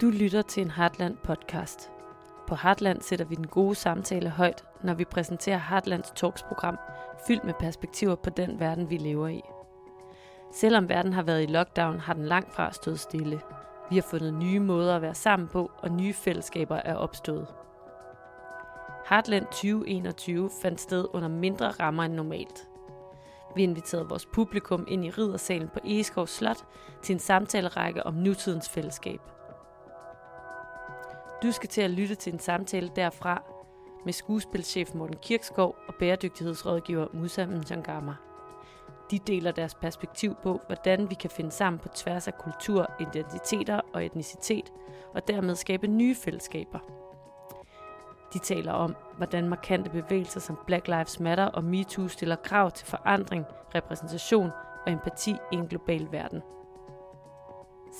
Du lytter til en Heartland podcast. På Heartland sætter vi den gode samtale højt, når vi præsenterer Heartlands Talks-program, fyldt med perspektiver på den verden, vi lever i. Selvom verden har været i lockdown, har den langt fra stået stille. Vi har fundet nye måder at være sammen på, og nye fællesskaber er opstået. Heartland 2021 fandt sted under mindre rammer end normalt. Vi inviterede vores publikum ind i riddersalen på Egeskov Slot til en samtalerække om nutidens fællesskab – du skal til at lytte til en samtale derfra med skuespilchef Morten Kirkskov og bæredygtighedsrådgiver Musa Mchangama. De deler deres perspektiv på, hvordan vi kan finde sammen på tværs af kultur, identiteter og etnicitet, og dermed skabe nye fællesskaber. De taler om, hvordan markante bevægelser som Black Lives Matter og MeToo stiller krav til forandring, repræsentation og empati i en global verden.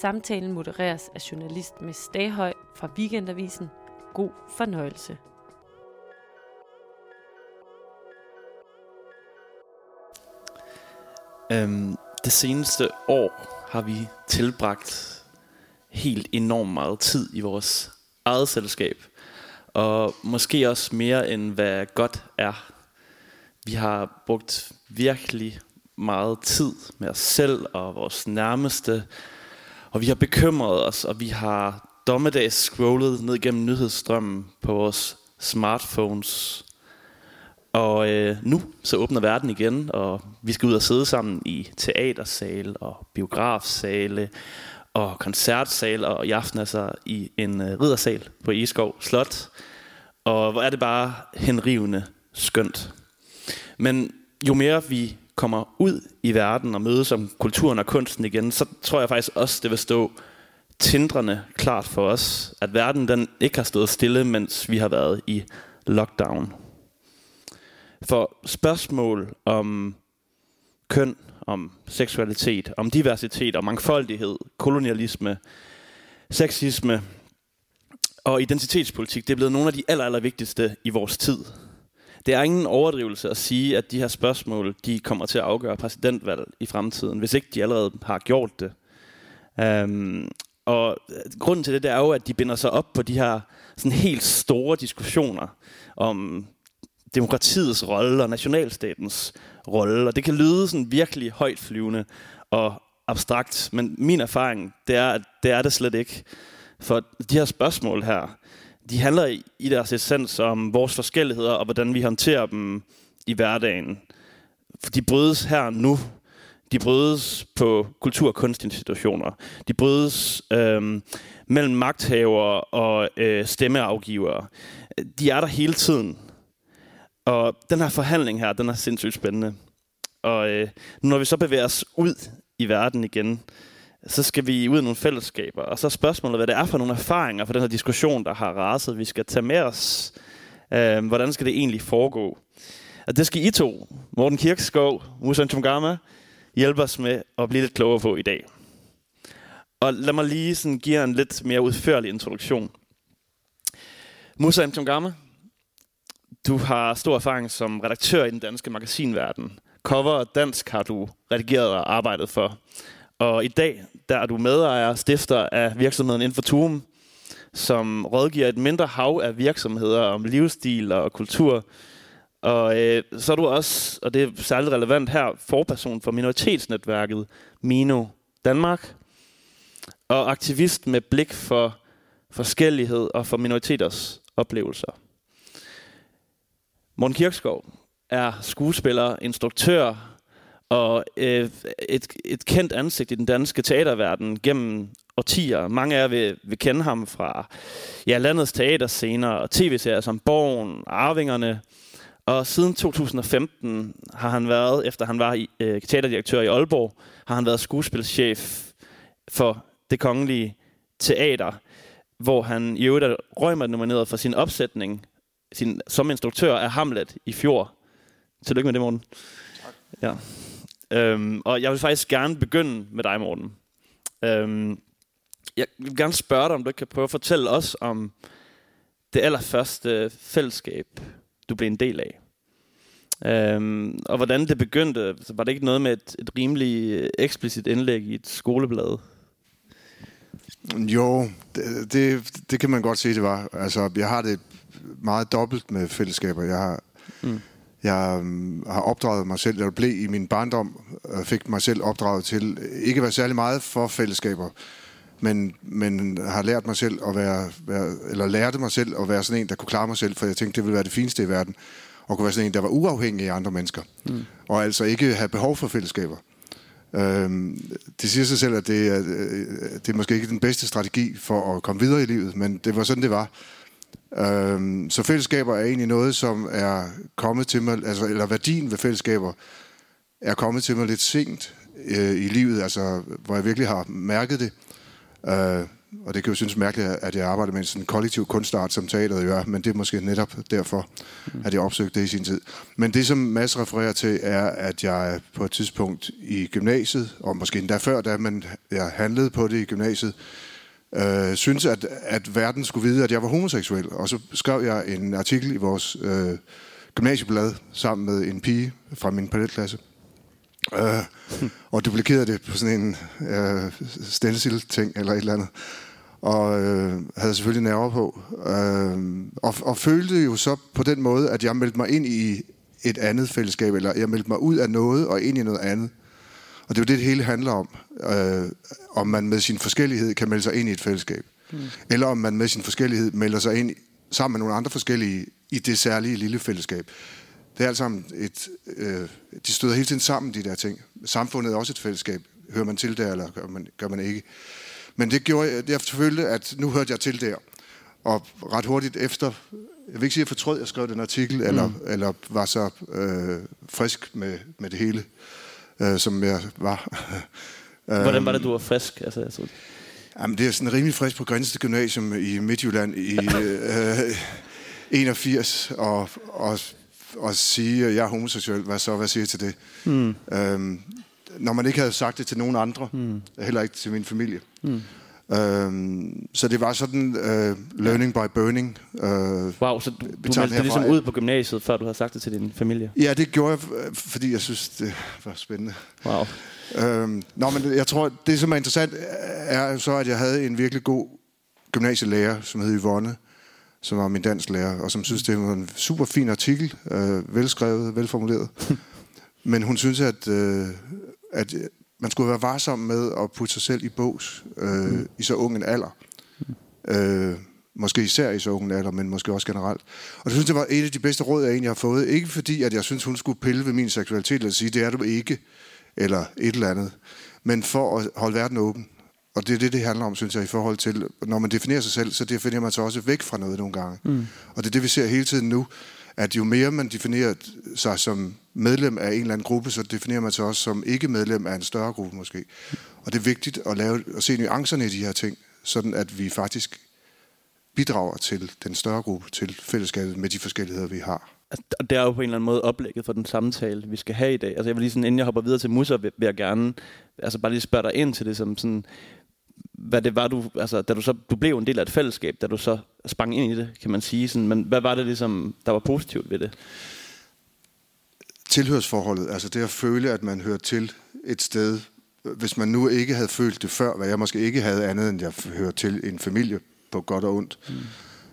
Samtalen modereres af journalist med Staghøj fra Weekendavisen. God fornøjelse. Øhm, det seneste år har vi tilbragt helt enormt meget tid i vores eget selskab. Og måske også mere end hvad godt er. Vi har brugt virkelig meget tid med os selv og vores nærmeste og vi har bekymret os, og vi har dommedags scrollet ned gennem nyhedsstrømmen på vores smartphones. Og øh, nu så åbner verden igen, og vi skal ud og sidde sammen i teatersale og biografsale og koncertsale, og i aften altså i en øh, riddersal på Eskov Slot. Og hvor er det bare henrivende skønt. Men jo mere vi kommer ud i verden og mødes om kulturen og kunsten igen, så tror jeg faktisk også, det vil stå tindrende klart for os, at verden den ikke har stået stille, mens vi har været i lockdown. For spørgsmål om køn, om seksualitet, om diversitet, om mangfoldighed, kolonialisme, sexisme og identitetspolitik, det er blevet nogle af de aller, aller vigtigste i vores tid det er ingen overdrivelse at sige, at de her spørgsmål, de kommer til at afgøre præsidentvalg i fremtiden, hvis ikke de allerede har gjort det. Um, og øh, grunden til det, det er jo, at de binder sig op på de her sådan helt store diskussioner om demokratiets rolle og nationalstatens rolle. Og det kan lyde sådan virkelig højt flyvende og abstrakt, men min erfaring, det er, at det er det slet ikke. For de her spørgsmål her, de handler i deres essens om vores forskelligheder og hvordan vi håndterer dem i hverdagen. For de brydes her nu. De brydes på kultur- og kunstinstitutioner. De brydes øh, mellem magthavere og øh, stemmeafgivere. De er der hele tiden. Og den her forhandling her, den er sindssygt spændende. Og øh, når vi så bevæger os ud i verden igen, så skal vi ud i nogle fællesskaber. Og så er spørgsmålet, hvad det er for nogle erfaringer for den her diskussion, der har raset, vi skal tage med os. Øh, hvordan skal det egentlig foregå? Og det skal I to, Morten Kirkeskov, Musa Tumgama, hjælpe os med at blive lidt klogere på i dag. Og lad mig lige sådan give en lidt mere udførlig introduktion. Musa Tumgama, du har stor erfaring som redaktør i den danske magasinverden. Cover og Dansk har du redigeret og arbejdet for. Og i dag der er du medejer og stifter af virksomheden Infotum, som rådgiver et mindre hav af virksomheder om livsstil og kultur. Og øh, så er du også, og det er særligt relevant her, forperson for minoritetsnetværket Mino Danmark, og aktivist med blik for forskellighed og for minoriteters oplevelser. Morten Kirkskov er skuespiller, instruktør, og øh, et, et kendt ansigt i den danske teaterverden gennem årtier. Mange af jer vil, vil kende ham fra ja, landets teaterscener og tv-serier som Borgen, Arvingerne. Og siden 2015 har han været, efter han var i, øh, teaterdirektør i Aalborg, har han været skuespilchef for det kongelige teater, hvor han i øvrigt er røgmert nomineret for sin opsætning sin, som instruktør af Hamlet i fjor. Tillykke med det, Morten. Tak. Ja. Øhm, og jeg vil faktisk gerne begynde med dig, Morten. Øhm, jeg vil gerne spørge dig, om du kan prøve at fortælle os om det allerførste fællesskab, du blev en del af. Øhm, og hvordan det begyndte. Var det ikke noget med et, et rimelig eksplicit indlæg i et skoleblad? Jo, det, det, det kan man godt sige, det var. Altså, jeg har det meget dobbelt med fællesskaber. Jeg har, mm. jeg um, har opdraget mig selv, jeg blev i min barndom, og fik mig selv opdraget til ikke at være særlig meget for fællesskaber, men, men har lært mig selv at være, være, eller lærte mig selv at være sådan en, der kunne klare mig selv, for jeg tænkte, det ville være det fineste i verden, og kunne være sådan en, der var uafhængig af andre mennesker, mm. og altså ikke have behov for fællesskaber. Øhm, det siger sig selv, at det er, øh, det er måske ikke den bedste strategi for at komme videre i livet, men det var sådan, det var. Øhm, så fællesskaber er egentlig noget, som er kommet til mig, altså, eller værdien ved fællesskaber er kommet til mig lidt sent øh, i livet, altså, hvor jeg virkelig har mærket det. Øh, og det kan jo synes mærkeligt, at jeg arbejder med en sådan kollektiv kunstart, som teateret gør, men det er måske netop derfor, at jeg opsøgte det i sin tid. Men det, som Mads refererer til, er, at jeg på et tidspunkt i gymnasiet, og måske endda før, da man, jeg handlede på det i gymnasiet, øh, synes, at, at verden skulle vide, at jeg var homoseksuel. Og så skrev jeg en artikel i vores øh, gymnasieblad sammen med en pige fra min paletklasse. Øh, og duplikerede det på sådan en øh, stencil-ting eller et eller andet. Og øh, havde selvfølgelig nerver på. Øh, og, og følte jo så på den måde, at jeg meldte mig ind i et andet fællesskab, eller jeg meldte mig ud af noget og ind i noget andet. Og det er jo det, det hele handler om. Øh, om man med sin forskellighed kan melde sig ind i et fællesskab. Mm. Eller om man med sin forskellighed melder sig ind sammen med nogle andre forskellige i det særlige lille fællesskab. Det er alt sammen et... Øh, de støder hele tiden sammen, de der ting. Samfundet er også et fællesskab. Hører man til der, eller gør man, gør man ikke? Men det gjorde jeg, jeg følte, at nu hørte jeg til der. Og ret hurtigt efter, jeg vil ikke sige, at jeg fortrød, at jeg skrev den artikel, mm. eller, eller var så øh, frisk med, med det hele, øh, som jeg var. Hvordan var det, du var frisk? Altså, jeg tror... Jamen, det er sådan rimelig frisk på Grænsted Gymnasium i Midtjylland i øh, 81, og, og, og sige, at jeg er homoseksuel. Hvad så? Hvad siger jeg til det? Mm. Øhm, når man ikke havde sagt det til nogen andre, mm. heller ikke til min familie. Mm. Øhm, så det var sådan uh, learning by burning. Uh, wow, så du, du meldte det ligesom ud på gymnasiet, før du havde sagt det til din familie? Ja, det gjorde jeg, fordi jeg synes, det var spændende. Wow. Øhm, nå, men jeg tror, det som er interessant, er så, at jeg havde en virkelig god gymnasielærer, som hed Yvonne, som var min dansklærer, og som synes, det var en super fin artikel, øh, velskrevet, velformuleret. Men hun synes, at, øh, at man skulle være varsom med at putte sig selv i bås øh, mm. i så ung en alder. Øh, måske især i så ung en alder, men måske også generelt. Og jeg synes, det var et af de bedste råd, jeg egentlig har fået. Ikke fordi, at jeg synes, hun skulle pille ved min seksualitet, eller sige, det er du ikke, eller et eller andet. Men for at holde verden åben. Og det er det, det handler om, synes jeg, i forhold til, når man definerer sig selv, så definerer man sig også væk fra noget nogle gange. Mm. Og det er det, vi ser hele tiden nu at jo mere man definerer sig som medlem af en eller anden gruppe, så definerer man sig også som ikke medlem af en større gruppe måske. Og det er vigtigt at, lave, at se nuancerne i de her ting, sådan at vi faktisk bidrager til den større gruppe, til fællesskabet med de forskelligheder, vi har. Altså, og det er jo på en eller anden måde oplægget for den samtale, vi skal have i dag. Altså jeg vil lige sådan, inden jeg hopper videre til Musa, vil, vil jeg gerne altså bare lige spørge dig ind til det, som sådan, hvad det var, du, altså, da du så, du blev en del af et fællesskab, da du så sprang ind i det, kan man sige. Sådan, men hvad var det ligesom, der var positivt ved det? Tilhørsforholdet, altså det at føle, at man hører til et sted, hvis man nu ikke havde følt det før, hvad jeg måske ikke havde andet, end jeg hører til en familie på godt og ondt, mm.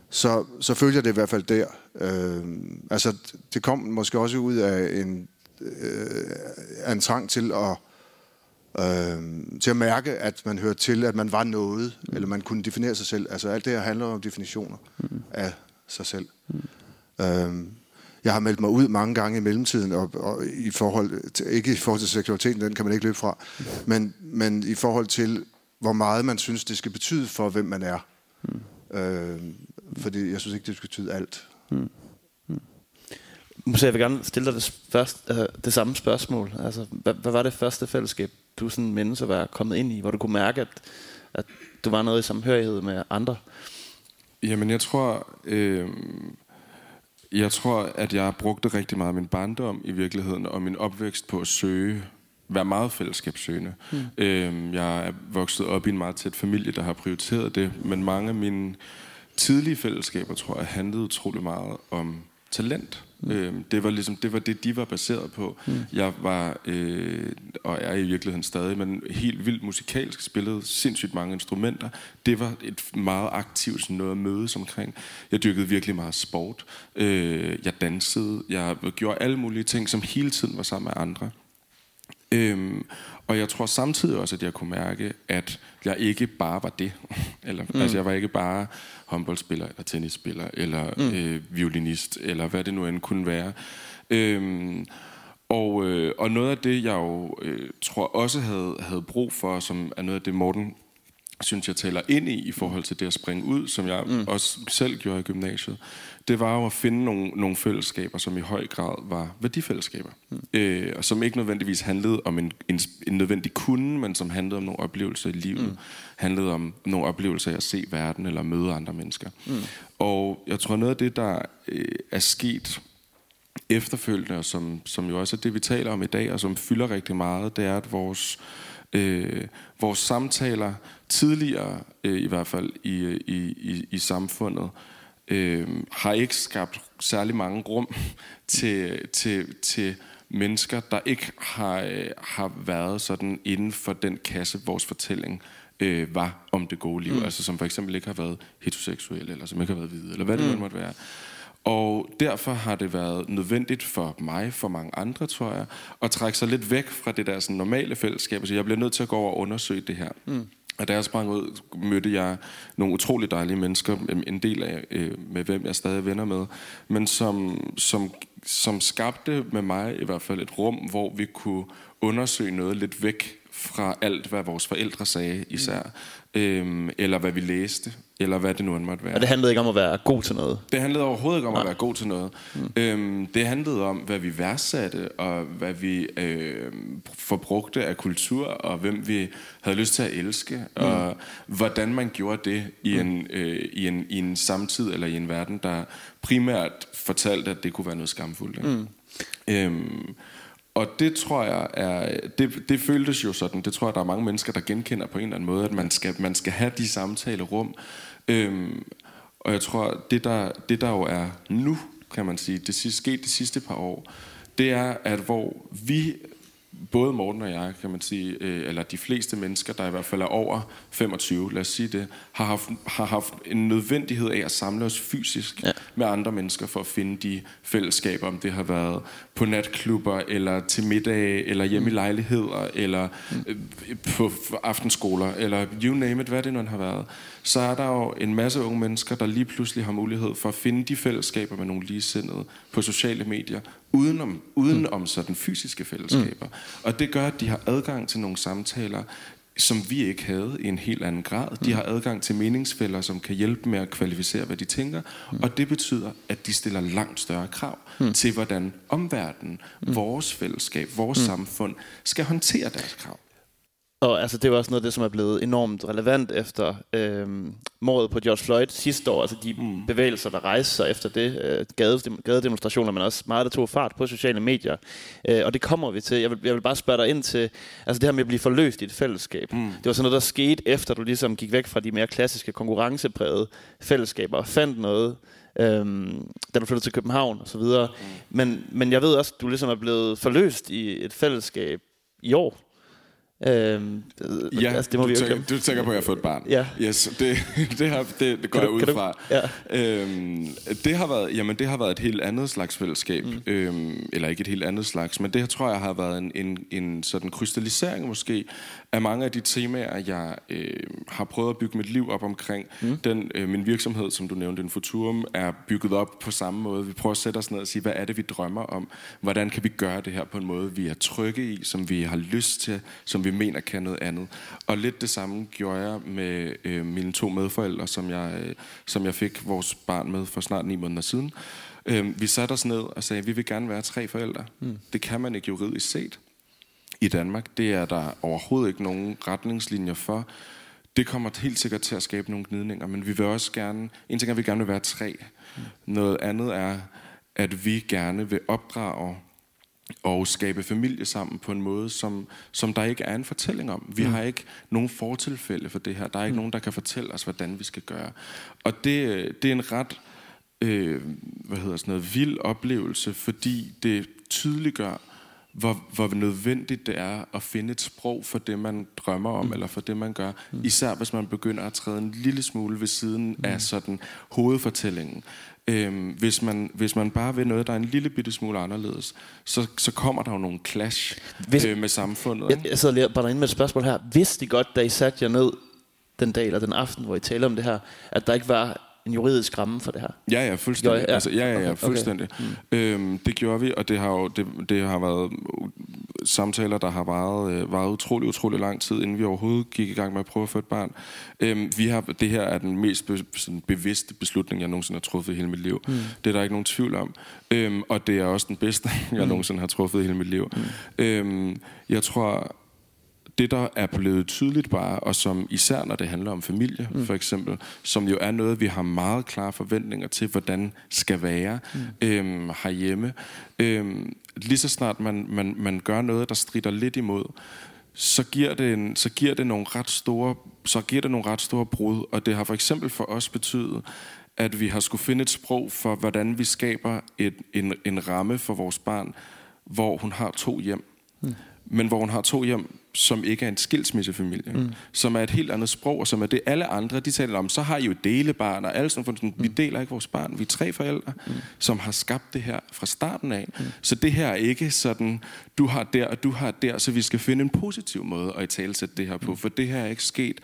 så, så følte jeg det i hvert fald der. Øh, altså, det kom måske også ud af en, øh, af en trang til at øh, til at mærke, at man hørte til, at man var noget, mm. eller man kunne definere sig selv. Altså alt det her handler om definitioner mm. af sig selv. Mm. Øh, jeg har meldt mig ud mange gange i mellemtiden, og, og i forhold til, ikke i forhold til seksualiteten, den kan man ikke løbe fra, mm. men, men i forhold til, hvor meget man synes, det skal betyde for, hvem man er. Mm. Øh, fordi jeg synes ikke, det skal betyde alt. Mm. Så jeg vil gerne stille dig det, først, uh, det samme spørgsmål. Altså, hvad, hvad var det første fællesskab, du sådan mindes at være kommet ind i, hvor du kunne mærke, at, at du var noget i samhørighed med andre? Jamen, jeg tror, øh, jeg tror, at jeg brugte rigtig meget af min barndom i virkeligheden, og min opvækst på at søge, være meget fællesskabssøgende. Mm. Øh, jeg er vokset op i en meget tæt familie, der har prioriteret det, men mange af mine tidlige fællesskaber, tror jeg, handlede utrolig meget om talent. Mm. Øhm, det var ligesom det var det de var baseret på. Mm. Jeg var øh, og er i virkeligheden stadig, men helt vildt musikalsk spillede sindssygt mange instrumenter. Det var et meget aktivt sådan noget at mødes omkring. Jeg dyrkede virkelig meget sport. Øh, jeg dansede. Jeg gjorde alle mulige ting, som hele tiden var sammen med andre. Øhm, og jeg tror samtidig også, at jeg kunne mærke, at jeg ikke bare var det. eller, mm. Altså jeg var ikke bare håndboldspiller, eller tennisspiller, eller mm. øh, violinist, eller hvad det nu end kunne være. Øhm, og, øh, og noget af det, jeg jo øh, tror også havde, havde brug for, som er noget af det, Morten synes jeg taler ind i, i forhold til det at springe ud, som jeg mm. også selv gjorde i gymnasiet, det var jo at finde nogle, nogle fællesskaber, som i høj grad var værdifællesskaber. Mm. Øh, og som ikke nødvendigvis handlede om en, en, en nødvendig kunde, men som handlede om nogle oplevelser i livet. Mm. Handlede om nogle oplevelser af at se verden eller møde andre mennesker. Mm. Og jeg tror noget af det, der øh, er sket efterfølgende, og som, som jo også er det, vi taler om i dag, og som fylder rigtig meget, det er, at vores, øh, vores samtaler tidligere, øh, i hvert fald i, i, i, i samfundet, øh, har ikke skabt særlig mange rum til, til, til mennesker, der ikke har, øh, har været sådan inden for den kasse, vores fortælling øh, var om det gode liv. Mm. Altså som for eksempel ikke har været heteroseksuelle, eller som ikke har været hvide, eller hvad det mm. måtte være. Og derfor har det været nødvendigt for mig, for mange andre, tror jeg, at trække sig lidt væk fra det der sådan, normale fællesskab. Så jeg bliver nødt til at gå over og undersøge det her. Mm. Og da jeg sprang ud, mødte jeg nogle utrolig dejlige mennesker, en del af, øh, med hvem jeg stadig er venner med, men som, som, som skabte med mig i hvert fald et rum, hvor vi kunne undersøge noget lidt væk fra alt, hvad vores forældre sagde især, mm. Øhm, eller hvad vi læste, eller hvad det nu end måtte være. Og det handlede ikke om at være god til noget? Det handlede overhovedet ikke om Nej. at være god til noget. Mm. Øhm, det handlede om, hvad vi værdsatte, og hvad vi øh, forbrugte af kultur, og hvem vi havde lyst til at elske, mm. og hvordan man gjorde det i, mm. en, øh, i, en, i en samtid, eller i en verden, der primært fortalte, at det kunne være noget skamfuldt. Mm. Øhm, og det tror jeg er, det, det føltes jo sådan, det tror jeg, der er mange mennesker, der genkender på en eller anden måde, at man skal, man skal have de samtale rum. Øhm, og jeg tror, det der, det der jo er nu, kan man sige, det sidste, sket de sidste par år, det er, at hvor vi både Morten og jeg, kan man sige, øh, eller de fleste mennesker, der i hvert fald er over 25, lad os sige det, har haft, har haft en nødvendighed af at samle os fysisk ja. med andre mennesker for at finde de fællesskaber, om det har været på natklubber, eller til middag, eller hjemme mm. i lejligheder, eller mm. øh, på aftenskoler, eller you name it, hvad det nu har været. Så er der jo en masse unge mennesker, der lige pludselig har mulighed for at finde de fællesskaber med nogle ligesindede på sociale medier, udenom, udenom mm. sådan fysiske fællesskaber. Mm. Og det gør, at de har adgang til nogle samtaler, som vi ikke havde i en helt anden grad. De mm. har adgang til meningsfælder, som kan hjælpe med at kvalificere, hvad de tænker. Mm. Og det betyder, at de stiller langt større krav mm. til, hvordan omverdenen, mm. vores fællesskab, vores mm. samfund skal håndtere deres krav. Og altså, det var også noget af det, som er blevet enormt relevant efter øh, mordet på George Floyd sidste år. Altså de mm. bevægelser, der rejste sig efter det. Øh, gadedemonstrationer, men også meget, der tog fart på sociale medier. Øh, og det kommer vi til. Jeg vil, jeg vil bare spørge dig ind til altså det her med at blive forløst i et fællesskab. Mm. Det var sådan noget, der skete efter, du ligesom gik væk fra de mere klassiske konkurrenceprægede fællesskaber og fandt noget, øhm, da du flyttede til København og så videre. Mm. Men, men jeg ved også, at du ligesom er blevet forløst i et fællesskab i år. Øhm, ja, altså, det må du, vi tænker, du tænker på, at jeg har fået et barn. Ja. Yes, det, det, har, det, det går kan jeg ud fra. Ja. Øhm, det, har været, jamen, det har været et helt andet slags fællesskab. Mm. Øhm, eller ikke et helt andet slags, men det her tror jeg har været en, en, en sådan krystallisering måske af mange af de temaer, jeg øh, har prøvet at bygge mit liv op omkring. Mm. Den, øh, min virksomhed, som du nævnte, den Futurum, er bygget op på samme måde. Vi prøver at sætte os ned og sige, hvad er det, vi drømmer om? Hvordan kan vi gøre det her på en måde, vi er trygge i, som vi har lyst til, som vi mener kan noget andet. Og lidt det samme gjorde jeg med øh, mine to medforældre, som jeg, øh, som jeg fik vores barn med for snart ni måneder siden. Øh, vi satte os ned og sagde, at vi vil gerne være tre forældre. Mm. Det kan man ikke juridisk set i Danmark. Det er der overhovedet ikke nogen retningslinjer for. Det kommer helt sikkert til at skabe nogle gnidninger, men vi vil også gerne... En ting er, at vi gerne vil være tre. Noget andet er, at vi gerne vil opdrage og skabe familie sammen på en måde, som, som der ikke er en fortælling om. Vi mm. har ikke nogen fortilfælde for det her. Der er ikke mm. nogen, der kan fortælle os, hvordan vi skal gøre. Og det, det er en ret øh, hvad hedder sådan noget, vild oplevelse, fordi det tydeliggør, hvor, hvor nødvendigt det er at finde et sprog for det, man drømmer om, mm. eller for det, man gør. Mm. Især hvis man begynder at træde en lille smule ved siden mm. af sådan hovedfortællingen. Øhm, hvis, man, hvis man bare vil noget, der er en lille bitte smule anderledes, så, så kommer der jo nogle clash hvis, øh, med samfundet. Jeg, jeg sidder lige bare inde med et spørgsmål her. Vidste I godt, da I satte jer ned den dag eller den aften, hvor I taler om det her, at der ikke var en juridisk ramme for det her? Ja, ja, fuldstændig. Ja, ja. Altså, ja, ja, ja, fuldstændig. Okay. Mm. Øhm, det gjorde vi, og det har jo det, det har været samtaler, der har varet, øh, varet utrolig, utrolig lang tid, inden vi overhovedet gik i gang med at prøve at få et barn. Øhm, vi har, det her er den mest be, sådan bevidste beslutning, jeg nogensinde har truffet i hele mit liv. Mm. Det er der ikke nogen tvivl om. Øhm, og det er også den bedste, jeg mm. nogensinde har truffet i hele mit liv. Mm. Øhm, jeg tror det, der er blevet tydeligt bare, og som især når det handler om familie, mm. for eksempel, som jo er noget, vi har meget klare forventninger til, hvordan skal være mm. øhm, herhjemme. Øhm, lige så snart man, man, man gør noget, der strider lidt imod, så giver det, en, så giver det nogle ret store, så giver det nogle ret store brud, og det har for eksempel for os betydet, at vi har skulle finde et sprog for, hvordan vi skaber et, en, en ramme for vores barn, hvor hun har to hjem. Mm. Men hvor hun har to hjem, som ikke er en skilsmissefamilie, mm. som er et helt andet sprog, og som er det alle andre, de taler om, så har I jo delebarn og alle sådan. Vi mm. deler ikke vores barn. Vi er tre forældre, mm. som har skabt det her fra starten af. Mm. Så det her er ikke sådan, du har der, og du har der, så vi skal finde en positiv måde at i talsætte det her på, mm. for det her er ikke sket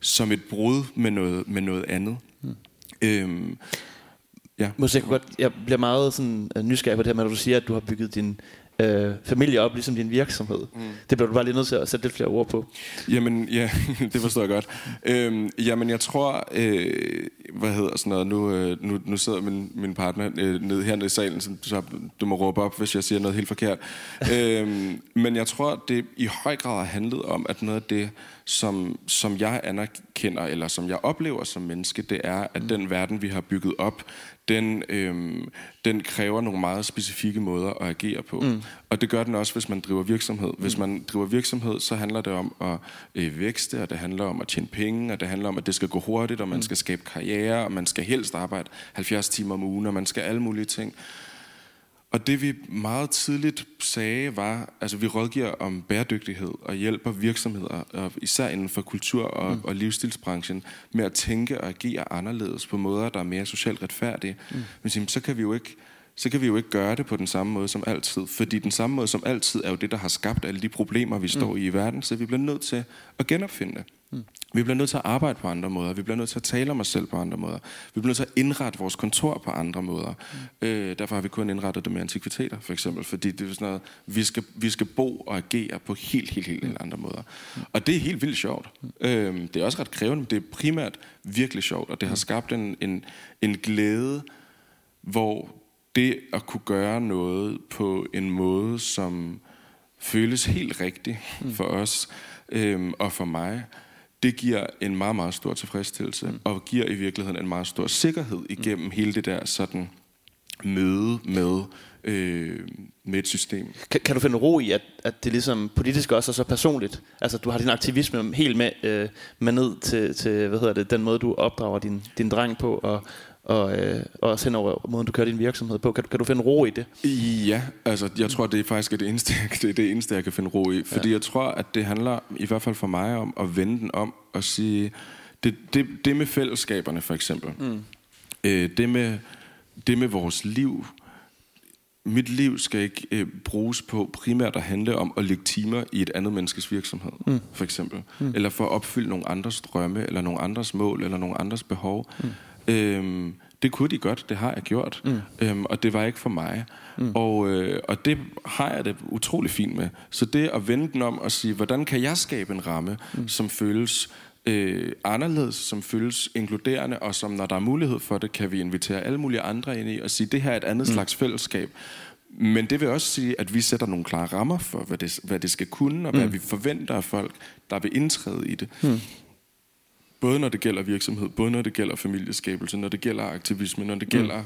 som et brud med noget, med noget andet. Mm. Øhm, ja. Måske jeg, godt, jeg bliver meget sådan, uh, nysgerrig på det her med, at du siger, at du har bygget din øh, familie op, ligesom din virksomhed. Mm. Det bliver du bare lige nødt til at sætte lidt flere ord på. Jamen, ja, det forstår jeg godt. Øhm, jamen, jeg tror, øh, hvad hedder sådan noget, nu, øh, nu, nu sidder min, min partner øh, nede hernede i salen, så, så du må råbe op, hvis jeg siger noget helt forkert. øhm, men jeg tror, det i høj grad har handlet om, at noget af det, som, som jeg anerkender, eller som jeg oplever som menneske, det er, at mm. den verden, vi har bygget op, den, øhm, den kræver nogle meget specifikke måder at agere på. Mm. Og det gør den også, hvis man driver virksomhed. Hvis mm. man driver virksomhed, så handler det om at øh, vækste, og det handler om at tjene penge, og det handler om, at det skal gå hurtigt, og man mm. skal skabe karriere, og man skal helst arbejde 70 timer om ugen, og man skal alle mulige ting. Og det vi meget tidligt sagde var, altså vi rådgiver om bæredygtighed og hjælper virksomheder, og især inden for kultur- og, mm. og livsstilsbranchen, med at tænke og agere anderledes på måder, der er mere socialt retfærdige. Mm. Men så kan vi jo ikke så kan vi jo ikke gøre det på den samme måde som altid. Fordi den samme måde som altid er jo det, der har skabt alle de problemer, vi står mm. i i verden. Så vi bliver nødt til at genopfinde det. Mm. Vi bliver nødt til at arbejde på andre måder. Vi bliver nødt til at tale om os selv på andre måder. Vi bliver nødt til at indrette vores kontor på andre måder. Mm. Øh, derfor har vi kun indrettet det med antikviteter, for eksempel. Fordi det er sådan noget, vi skal, vi skal bo og agere på helt, helt, helt mm. andre måder. Mm. Og det er helt vildt sjovt. Mm. Øh, det er også ret krævende, men det er primært virkelig sjovt. Og det har mm. skabt en, en, en glæde, hvor det at kunne gøre noget på en måde, som føles helt rigtig mm. for os øh, og for mig, det giver en meget, meget stor tilfredsstillelse, mm. og giver i virkeligheden en meget stor sikkerhed igennem mm. hele det der sådan møde med, øh, med et system. Kan, kan du finde ro i, at, at det ligesom politisk også er så personligt? Altså, du har din aktivisme helt med, øh, med ned til, til, hvad hedder det, den måde, du opdrager din, din dreng på, og, og, øh, og også hen over måden, du kører din virksomhed på. Kan, kan du finde ro i det? Ja, altså jeg tror, det er faktisk det eneste, det er det eneste, jeg kan finde ro i. Fordi ja. jeg tror, at det handler, i hvert fald for mig, om at vende den om og sige, det, det, det med fællesskaberne for eksempel, mm. øh, det, med, det med vores liv, mit liv skal ikke øh, bruges på primært at handle om at lægge timer i et andet menneskes virksomhed, mm. for eksempel. Mm. Eller for at opfylde nogle andres drømme, eller nogle andres mål, eller nogle andres behov. Mm. Øhm, det kunne de godt, det har jeg gjort, mm. øhm, og det var ikke for mig. Mm. Og, øh, og det har jeg det utrolig fint med. Så det at vende den om og sige, hvordan kan jeg skabe en ramme, mm. som føles øh, anderledes, som føles inkluderende, og som når der er mulighed for det, kan vi invitere alle mulige andre ind i og sige, det her er et andet mm. slags fællesskab. Men det vil også sige, at vi sætter nogle klare rammer for, hvad det, hvad det skal kunne, og mm. hvad vi forventer af folk, der vil indtræde i det. Mm. Både når det gælder virksomhed, både når det gælder familieskabelse, når det gælder aktivisme, når det mm. gælder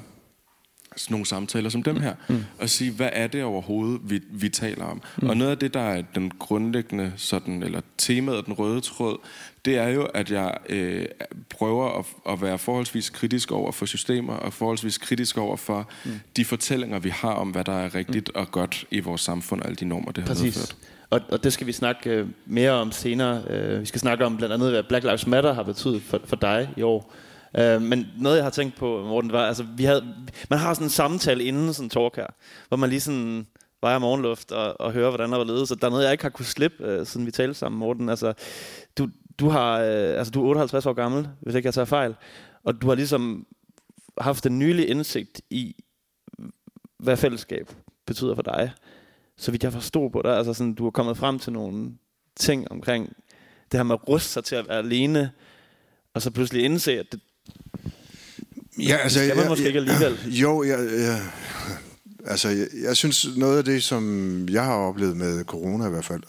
sådan nogle samtaler som dem her, mm. og sige, hvad er det overhovedet, vi, vi taler om? Mm. Og noget af det, der er den grundlæggende, sådan, eller temaet den røde tråd, det er jo, at jeg øh, prøver at, at være forholdsvis kritisk over for systemer, og forholdsvis kritisk over for mm. de fortællinger, vi har om, hvad der er rigtigt mm. og godt i vores samfund, og alle de normer, det har Præcis. medført. Og, og det skal vi snakke øh, mere om senere. Øh, vi skal snakke om blandt andet, hvad Black Lives Matter har betydet for, for dig i år. Øh, men noget, jeg har tænkt på, Morten, var, altså, vi havde, man har sådan en samtale inden sådan en talk her, hvor man lige sådan vejer morgenluft og, og hører, hvordan der var ledet. Så der er noget, jeg ikke har kunne slippe, øh, siden vi talte sammen, Morten. Altså, du, du, har, øh, altså, du er 58 år gammel, hvis ikke jeg tager fejl. Og du har ligesom haft en nylig indsigt i, hvad fællesskab betyder for dig. Så vidt jeg forstod på dig, altså sådan, du er kommet frem til nogle ting omkring det her med at ruste sig til at være alene, og så pludselig indse, at det, Ja, altså, det skal man jeg, måske ikke alligevel. Jo, jeg, jeg, altså, jeg, jeg synes, noget af det, som jeg har oplevet med corona i hvert fald,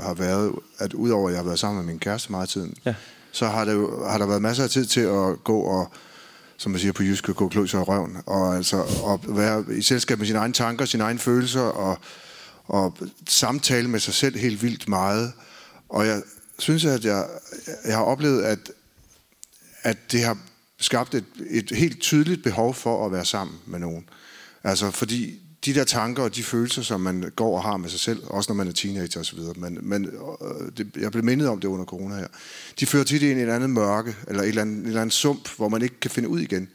har været, at udover at jeg har været sammen med min kæreste meget tiden, ja. så har, det, har der været masser af tid til at gå og som man siger på jysk, gå kløs og røven, og altså at være i selskab med sine egne tanker, sine egne følelser, og, og samtale med sig selv helt vildt meget. Og jeg synes, at jeg, jeg har oplevet, at, at det har skabt et, et helt tydeligt behov for at være sammen med nogen. Altså fordi de der tanker og de følelser, som man går og har med sig selv, også når man er teenager osv., men, men øh, det, jeg blev mindet om det under corona her, de fører tit ind i et andet mørke, eller et eller andet, et eller andet sump, hvor man ikke kan finde ud igen.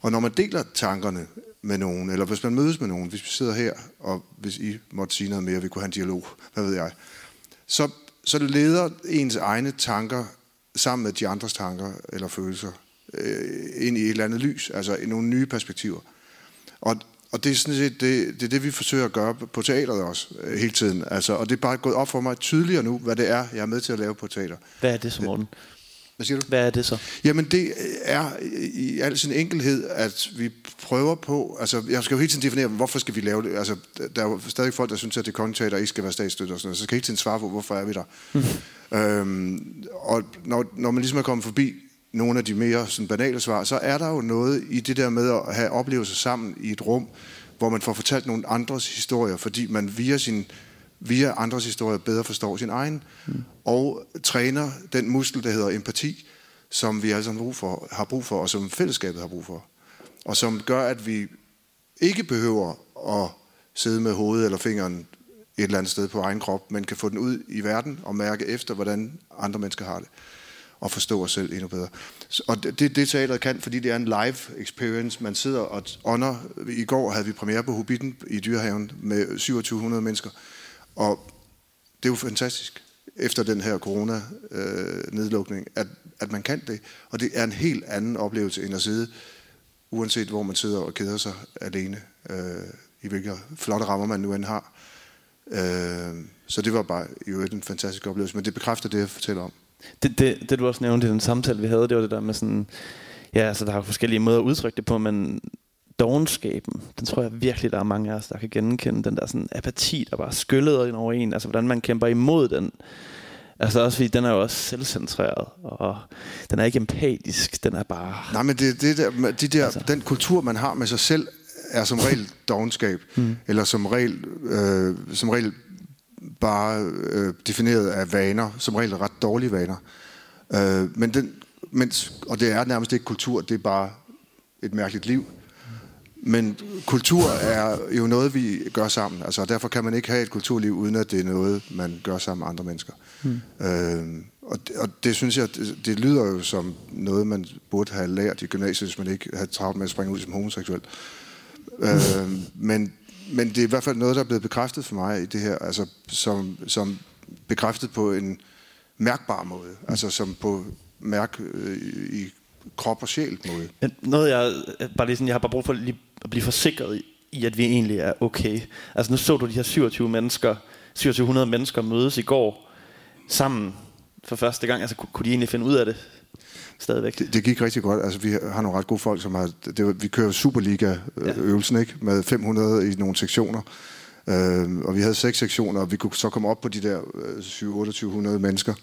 Og når man deler tankerne med nogen, eller hvis man mødes med nogen, hvis vi sidder her, og hvis I måtte sige noget mere, vi kunne have en dialog, hvad ved jeg, så, så leder ens egne tanker sammen med de andres tanker eller følelser øh, ind i et eller andet lys, altså i nogle nye perspektiver. Og, og det er sådan set det, det, er det, vi forsøger at gøre på teateret også øh, hele tiden. Altså, og det er bare gået op for mig tydeligere nu, hvad det er, jeg er med til at lave på teater. Hvad er det så, Morten? Hvad siger du? Hvad er det så? Jamen det er i al sin enkelhed, at vi prøver på, altså jeg skal jo hele tiden definere, hvorfor skal vi lave det? Altså der er jo stadig folk, der synes, at det kongeteater ikke skal være statsstøtte og sådan noget, så skal jeg hele tiden svare på, hvorfor er vi der? Mm. Øhm, og når, når man ligesom er kommet forbi nogle af de mere sådan, banale svar, så er der jo noget i det der med at have oplevelser sammen i et rum, hvor man får fortalt nogle andres historier, fordi man via, sin, via andres historier bedre forstår sin egen, mm. og træner den muskel, der hedder empati, som vi alle sammen brug for, har brug for, og som fællesskabet har brug for. Og som gør, at vi ikke behøver at sidde med hovedet eller fingeren et eller andet sted på egen krop, men kan få den ud i verden og mærke efter, hvordan andre mennesker har det og forstå os selv endnu bedre. Og det, det teateret kan, fordi det er en live experience. Man sidder og ånder. I går havde vi premiere på Hobbiten i Dyrehaven med 2700 mennesker. Og det er jo fantastisk, efter den her corona-nedlukning, at, at man kan det. Og det er en helt anden oplevelse, end at sidde, uanset hvor man sidder og keder sig alene, øh, i hvilke flotte rammer man nu end har. Øh, så det var bare jo en fantastisk oplevelse, men det bekræfter det, jeg fortæller om. Det, det, det du også nævnte i den samtale, vi havde, det var det der med sådan... Ja, altså der er forskellige måder at udtrykke det på, men dogenskaben, den tror jeg virkelig, der er mange af os, der kan genkende. Den der sådan apati, der bare skyllede ind over en. Altså hvordan man kæmper imod den. Altså også fordi, den er jo også selvcentreret, og den er ikke empatisk, den er bare... Nej, men det, det der, de der, altså. den kultur, man har med sig selv, er som regel dogenskab, mm. eller som regel, øh, som regel bare øh, defineret af vaner, som regel ret dårlige vaner. Øh, men den, mens, og det er nærmest ikke kultur, det er bare et mærkeligt liv. Men kultur er jo noget, vi gør sammen. Altså, derfor kan man ikke have et kulturliv, uden at det er noget, man gør sammen med andre mennesker. Mm. Øh, og, det, og det synes jeg, det, det lyder jo som noget, man burde have lært i gymnasiet, hvis man ikke havde travlt med at springe ud som homoseksuel. Mm. Øh, men men det er i hvert fald noget, der er blevet bekræftet for mig i det her, altså som, som bekræftet på en mærkbar måde, altså som på mærk øh, i krop og sjæl måde. Noget jeg, bare lige sådan, jeg har bare brug for lige at blive forsikret i, at vi egentlig er okay. Altså nu så du de her 27 mennesker, 2700 mennesker mødes i går sammen for første gang. Altså kunne de egentlig finde ud af det? stadigvæk. Det, det gik rigtig godt. Altså, vi har nogle ret gode folk, som har... Det vi kører Superliga-øvelsen, ja. ikke? Med 500 i nogle sektioner. Øh, og vi havde seks sektioner, og vi kunne så komme op på de der 7 øh, 2800 mennesker.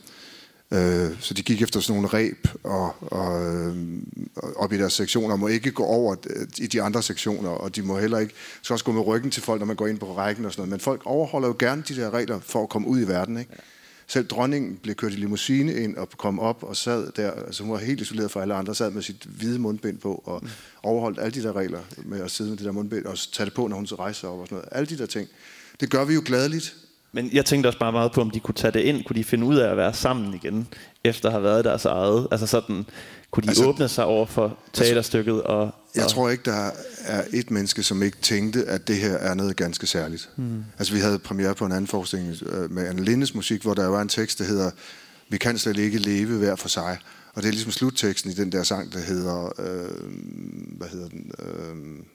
Øh, så de gik efter sådan nogle ræb og, og, øh, op i deres sektioner, må ikke gå over øh, i de andre sektioner, og de må heller ikke, skal også gå med ryggen til folk, når man går ind på rækken og sådan noget. Men folk overholder jo gerne de der regler for at komme ud i verden, ikke? Selv dronningen blev kørt i limousine ind og kom op og sad der, altså hun var helt isoleret fra alle andre, sad med sit hvide mundbind på og mm. overholdt alle de der regler med at sidde med det der mundbind og tage det på, når hun rejser op og sådan noget. Alle de der ting. Det gør vi jo gladeligt, men jeg tænkte også bare meget på, om de kunne tage det ind. Kunne de finde ud af at være sammen igen, efter at have været deres eget? Altså sådan, kunne de altså, åbne sig over for teaterstykket? Og, jeg og... tror ikke, der er et menneske, som ikke tænkte, at det her er noget ganske særligt. Hmm. Altså vi havde premiere på en anden forestilling øh, med Anne Lindes musik, hvor der var en tekst, der hedder Vi kan slet ikke leve hver for sig. Og det er ligesom slutteksten i den der sang, der hedder... Øh, hvad hedder den? Øh,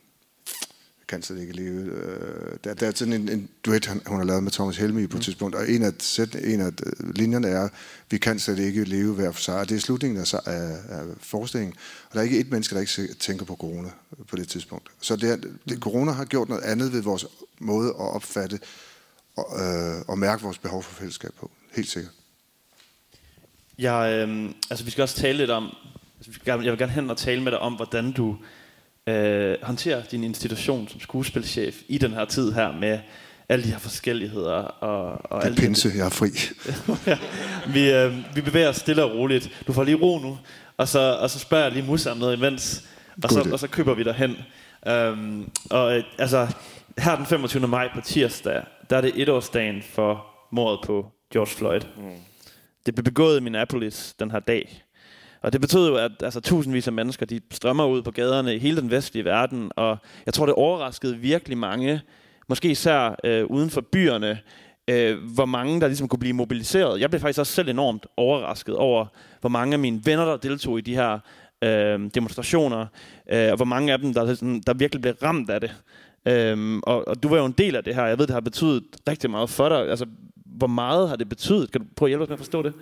kan slet ikke leve. Øh, der, der er sådan en, en duet, han, hun har lavet med Thomas Helmi på et mm. tidspunkt, og en af, sæt, en af øh, linjerne er, vi kan slet ikke leve hver for sig, og det er slutningen af, af, af forestillingen. Og der er ikke et menneske, der ikke tænker på corona på det tidspunkt. Så det, er, det, mm. corona har gjort noget andet ved vores måde at opfatte og, øh, og mærke vores behov for fællesskab på. Helt sikkert. Jeg, øh, altså vi skal også tale lidt om, altså, jeg vil gerne hen og tale med dig om, hvordan du øh, håndtere din institution som skuespilchef i den her tid her med alle de her forskelligheder. Og, og det er pinse, de... jeg er fri. ja, vi, øh, vi bevæger os stille og roligt. Du får lige ro nu, og så, og så spørger jeg lige Musa om noget imens, og så, og så køber vi derhen. Um, og øh, altså, her den 25. maj på tirsdag, der er det etårsdagen for mordet på George Floyd. Mm. Det blev begået i Minneapolis den her dag. Og det betød jo, at altså, tusindvis af mennesker de strømmer ud på gaderne i hele den vestlige verden, og jeg tror, det overraskede virkelig mange, måske især øh, uden for byerne, øh, hvor mange der ligesom kunne blive mobiliseret. Jeg blev faktisk også selv enormt overrasket over, hvor mange af mine venner, der deltog i de her øh, demonstrationer, øh, og hvor mange af dem, der, sådan, der virkelig blev ramt af det. Øh, og, og du var jo en del af det her. Jeg ved, det har betydet rigtig meget for dig. Altså, hvor meget har det betydet? Kan du prøve at hjælpe os med at forstå det?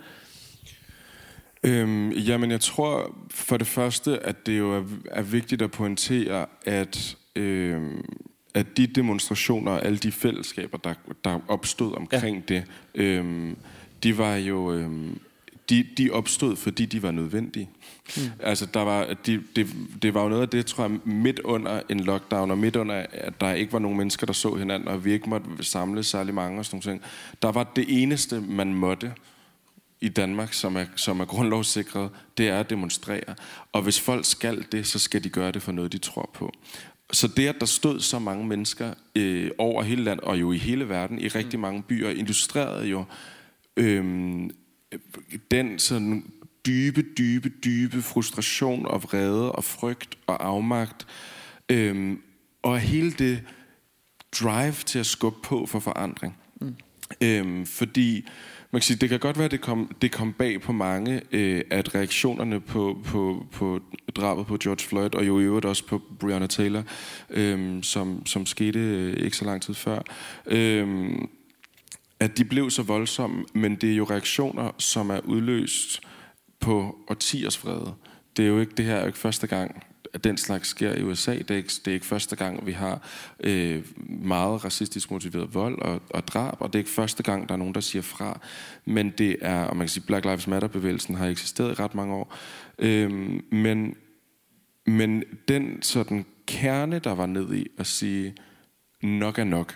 Øhm, jamen, jeg tror for det første, at det jo er, er vigtigt at pointere, at, øhm, at de demonstrationer og alle de fællesskaber, der, der opstod omkring ja. det, øhm, de var jo... Øhm, de, de opstod, fordi de var nødvendige. Mm. Altså, der var, de, det, det var jo noget af det, tror jeg, midt under en lockdown, og midt under, at der ikke var nogen mennesker, der så hinanden, og vi ikke måtte samle særlig mange og sådan noget. Der var det eneste, man måtte i Danmark, som er, som er grundlovssikret, det er at demonstrere. Og hvis folk skal det, så skal de gøre det for noget, de tror på. Så det, at der stod så mange mennesker øh, over hele landet, og jo i hele verden, i rigtig mm. mange byer, illustrerede jo øh, den sådan dybe, dybe, dybe frustration og vrede og frygt og afmagt. Øh, og hele det drive til at skubbe på for forandring. Mm. Øh, fordi man kan sige, det kan godt være, at det kom, det kom bag på mange, øh, at reaktionerne på, på, på drabet på George Floyd, og jo i øvrigt også på Breonna Taylor, øh, som, som skete øh, ikke så lang tid før, øh, at de blev så voldsomme, men det er jo reaktioner, som er udløst på årtiers vrede. Det er jo ikke det her er jo ikke første gang, at den slags sker i USA. Det er ikke, det er ikke første gang, vi har øh, meget racistisk motiveret vold og, og drab, og det er ikke første gang, der er nogen, der siger fra. Men det er, og man kan sige, Black Lives Matter-bevægelsen har eksisteret i ret mange år. Øh, men, men den sådan kerne, der var ned i at sige, nok er nok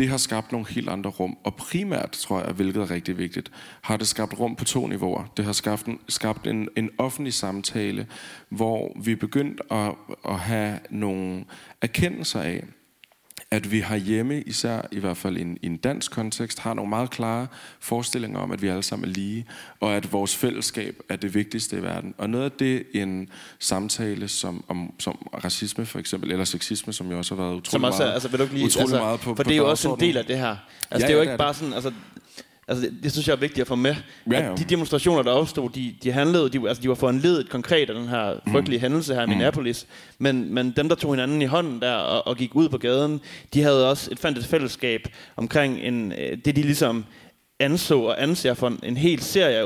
det har skabt nogle helt andre rum. Og primært, tror jeg, hvilket er rigtig vigtigt, har det skabt rum på to niveauer. Det har skabt en, skabt en, en offentlig samtale, hvor vi er begyndt at, at have nogle erkendelser af, at vi har hjemme, især i hvert fald i en, i en dansk kontekst, har nogle meget klare forestillinger om, at vi alle sammen er lige, og at vores fællesskab er det vigtigste i verden. Og noget af det en samtale som, om, som racisme for eksempel, eller sexisme, som jo også har været utrolig, som også, meget, altså, vil du lige, utrolig altså, meget på For på det er jo også en del af det her. Altså, ja, det er jo ikke bare sådan, altså, Altså, det, det synes jeg er vigtigt at få med. Ja, ja. At de demonstrationer, der opstod, de, de handlede, de, altså, de var foranledet konkret af den her frygtelige mm. hændelse her i mm. Minneapolis. Men, men dem, der tog hinanden i hånden der og, og gik ud på gaden, de havde også et fandt et fællesskab omkring en, øh, det, de ligesom anså og anser for en hel serie af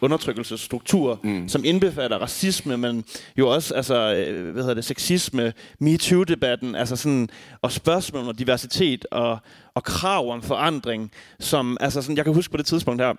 undertrykkelsesstrukturer, mm. som indbefatter racisme, men jo også altså, øh, hvad hedder det, sexisme, MeToo-debatten, altså sådan, og spørgsmål om diversitet og, og krav om forandring, som, altså sådan, jeg kan huske på det tidspunkt her,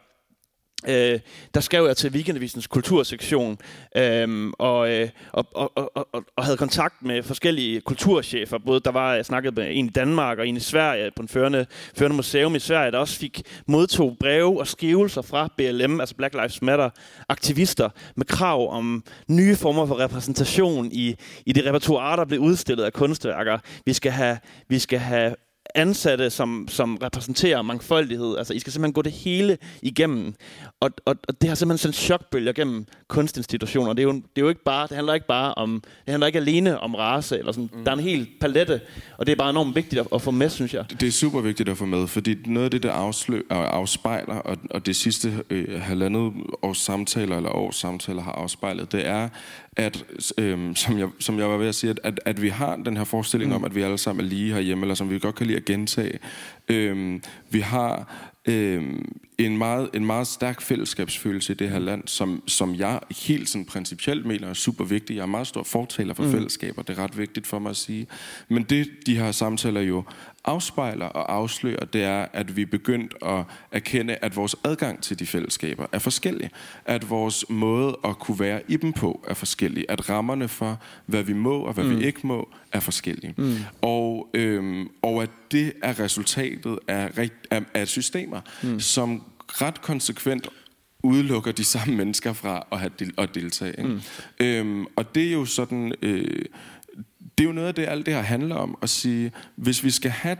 øh, der skrev jeg til Weekendavisens kultursektion øhm, øh, og, øh, og, og, og, og, og havde kontakt med forskellige kulturchefer. Både der var, jeg snakkede med en i Danmark og en i Sverige på en førende, førende museum i Sverige, der også fik modtog breve og skrivelser fra BLM, altså Black Lives Matter, aktivister med krav om nye former for repræsentation i, i det repertoire, der blev udstillet af kunstværker. Vi skal have, vi skal have ansatte, som, som repræsenterer mangfoldighed. Altså, I skal simpelthen gå det hele igennem. Og, og, og det har simpelthen sendt chokbølger gennem kunstinstitutioner. Det, er jo, det, er jo ikke bare, det handler ikke bare om, det handler ikke alene om race. Eller sådan. Mm. Der er en hel palette, og det er bare enormt vigtigt at, at få med, synes jeg. Det er super vigtigt at få med, fordi noget af det, der afslø, afspejler, og, og det sidste øh, halvandet års samtaler, eller års samtaler har afspejlet, det er, at, øhm, som, jeg, som jeg var ved at sige, at, at, at vi har den her forestilling mm. om, at vi alle sammen er lige herhjemme, eller som vi godt kan lide at gentage. Øhm, vi har øhm, en, meget, en meget stærk fællesskabsfølelse i det her land, som, som jeg helt sådan principielt mener er super vigtig. Jeg er meget stor fortaler for mm. fællesskaber, det er ret vigtigt for mig at sige. Men det, de her samtaler jo afspejler og afslører, det er, at vi er begyndt at erkende, at vores adgang til de fællesskaber er forskellige. At vores måde at kunne være i dem på er forskellige. At rammerne for, hvad vi må og hvad mm. vi ikke må, er forskellige. Mm. Og, øhm, og at det er resultatet af, af, af systemer, mm. som ret konsekvent udelukker de samme mennesker fra at, have del, at deltage. Ikke? Mm. Øhm, og det er jo sådan... Øh, det er jo noget af det, alt det her handler om, at sige, hvis vi skal have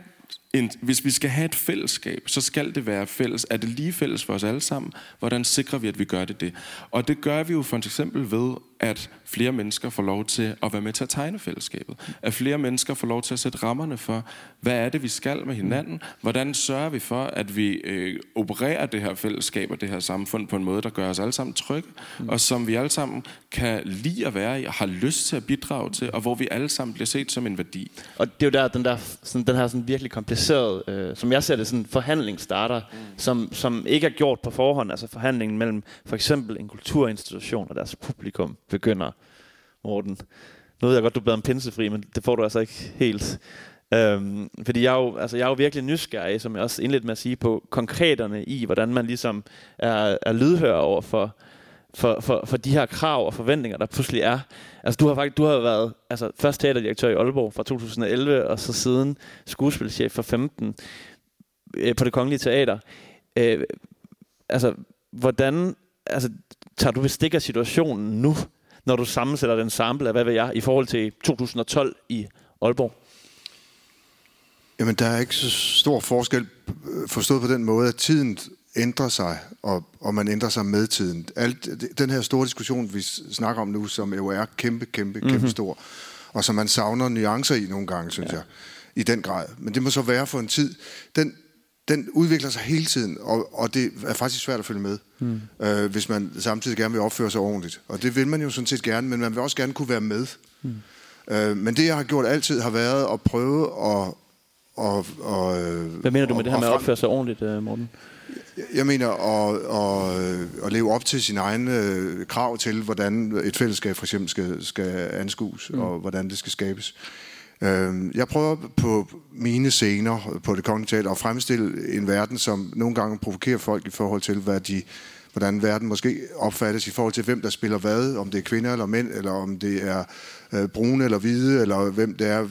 en, hvis vi skal have et fællesskab, så skal det være fælles. Er det lige fælles for os alle sammen? Hvordan sikrer vi, at vi gør det det? Og det gør vi jo for eksempel ved at flere mennesker får lov til at være med til at tegne fællesskabet. At flere mennesker får lov til at sætte rammerne for, hvad er det, vi skal med hinanden? Hvordan sørger vi for, at vi øh, opererer det her fællesskab og det her samfund på en måde, der gør os alle sammen trygge, og som vi alle sammen kan lide at være i, og har lyst til at bidrage til, og hvor vi alle sammen bliver set som en værdi. Og det er jo der, den, der, sådan, den her sådan virkelig komplicerede, øh, som jeg ser det, sådan forhandling starter, mm. som, som ikke er gjort på forhånd, altså forhandlingen mellem for eksempel en kulturinstitution og deres publikum, begynder, Morten. Nu ved jeg godt, du bliver en pinsefri, men det får du altså ikke helt. Øhm, fordi jeg er, jo, altså jeg er jo virkelig nysgerrig, som jeg også indledte med at sige, på konkreterne i, hvordan man ligesom er, er lydhør over for, for, for, for de her krav og forventninger, der pludselig er. Altså du har faktisk du har været altså, først teaterdirektør i Aalborg fra 2011, og så siden skuespilchef for 15 øh, på det Kongelige Teater. Øh, altså, hvordan altså, tager du bestik af situationen nu? når du sammensætter den sample af, hvad ved jeg, i forhold til 2012 i Aalborg? Jamen, der er ikke så stor forskel øh, forstået på den måde, at tiden ændrer sig, og, og man ændrer sig med tiden. Alt, den her store diskussion, vi snakker om nu, som jo er kæmpe, kæmpe, mm-hmm. kæmpe stor, og som man savner nuancer i nogle gange, synes ja. jeg, i den grad. Men det må så være for en tid. Den, den udvikler sig hele tiden, og, og det er faktisk svært at følge med, mm. øh, hvis man samtidig gerne vil opføre sig ordentligt. Og det vil man jo sådan set gerne, men man vil også gerne kunne være med. Mm. Øh, men det, jeg har gjort altid, har været at prøve at... Og, og, Hvad mener du med og, det her med at opføre sig ordentligt, øh, Morten? Jeg mener at, at, at leve op til sine egne krav til, hvordan et fællesskab for eksempel skal, skal anskues, mm. og hvordan det skal skabes. Øh, jeg prøver på mine scener på det kongelige teater at fremstille en verden, som nogle gange provokerer folk i forhold til, hvad de, hvordan verden måske opfattes i forhold til, hvem der spiller hvad, om det er kvinder eller mænd, eller om det er øh, brune eller hvide, eller hvem det er,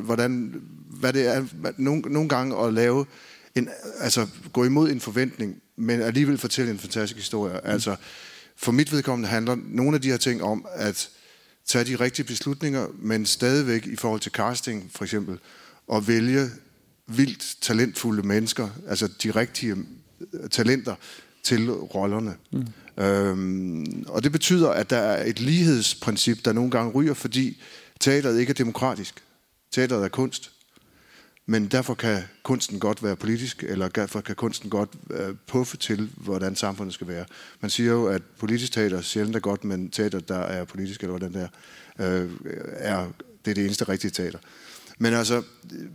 hvordan, hvad det er, nogle, nogle gange at lave en, altså gå imod en forventning, men alligevel fortælle en fantastisk historie. Mm. Altså, for mit vedkommende handler nogle af de her ting om, at tage de rigtige beslutninger, men stadigvæk i forhold til casting for eksempel, og vælge vildt talentfulde mennesker, altså de rigtige øh, talenter til rollerne. Mm. Øhm, og det betyder, at der er et lighedsprincip, der nogle gange ryger, fordi teateret ikke er demokratisk. Teateret er kunst. Men derfor kan kunsten godt være politisk, eller derfor kan kunsten godt øh, puffe til, hvordan samfundet skal være. Man siger jo, at politisk teater sjældent er godt, men teater, der er politisk, eller hvordan der øh, er, det er det eneste rigtige teater. Men altså,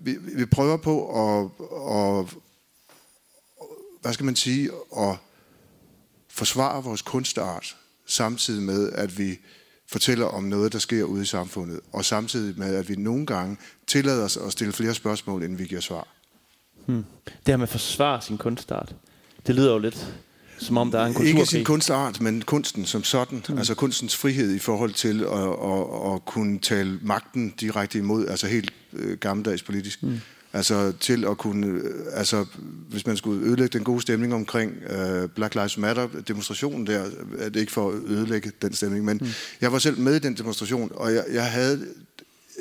vi, vi prøver på at, at, hvad skal man sige, at forsvare vores kunstart, samtidig med, at vi fortæller om noget, der sker ude i samfundet, og samtidig med, at vi nogle gange tillader os at stille flere spørgsmål, end vi giver svar. Hmm. Det her med at forsvare sin kunstart, det lyder jo lidt som om der er en kulturkrig? Ikke sin kunstart, men kunsten som sådan. Mm. Altså kunstens frihed i forhold til at, at, at kunne tale magten direkte imod, altså helt øh, gammeldags politisk. Mm. Altså til at kunne, øh, altså hvis man skulle ødelægge den gode stemning omkring øh, Black Lives Matter demonstrationen der, er det ikke for at ødelægge den stemning, men mm. jeg var selv med i den demonstration, og jeg, jeg havde,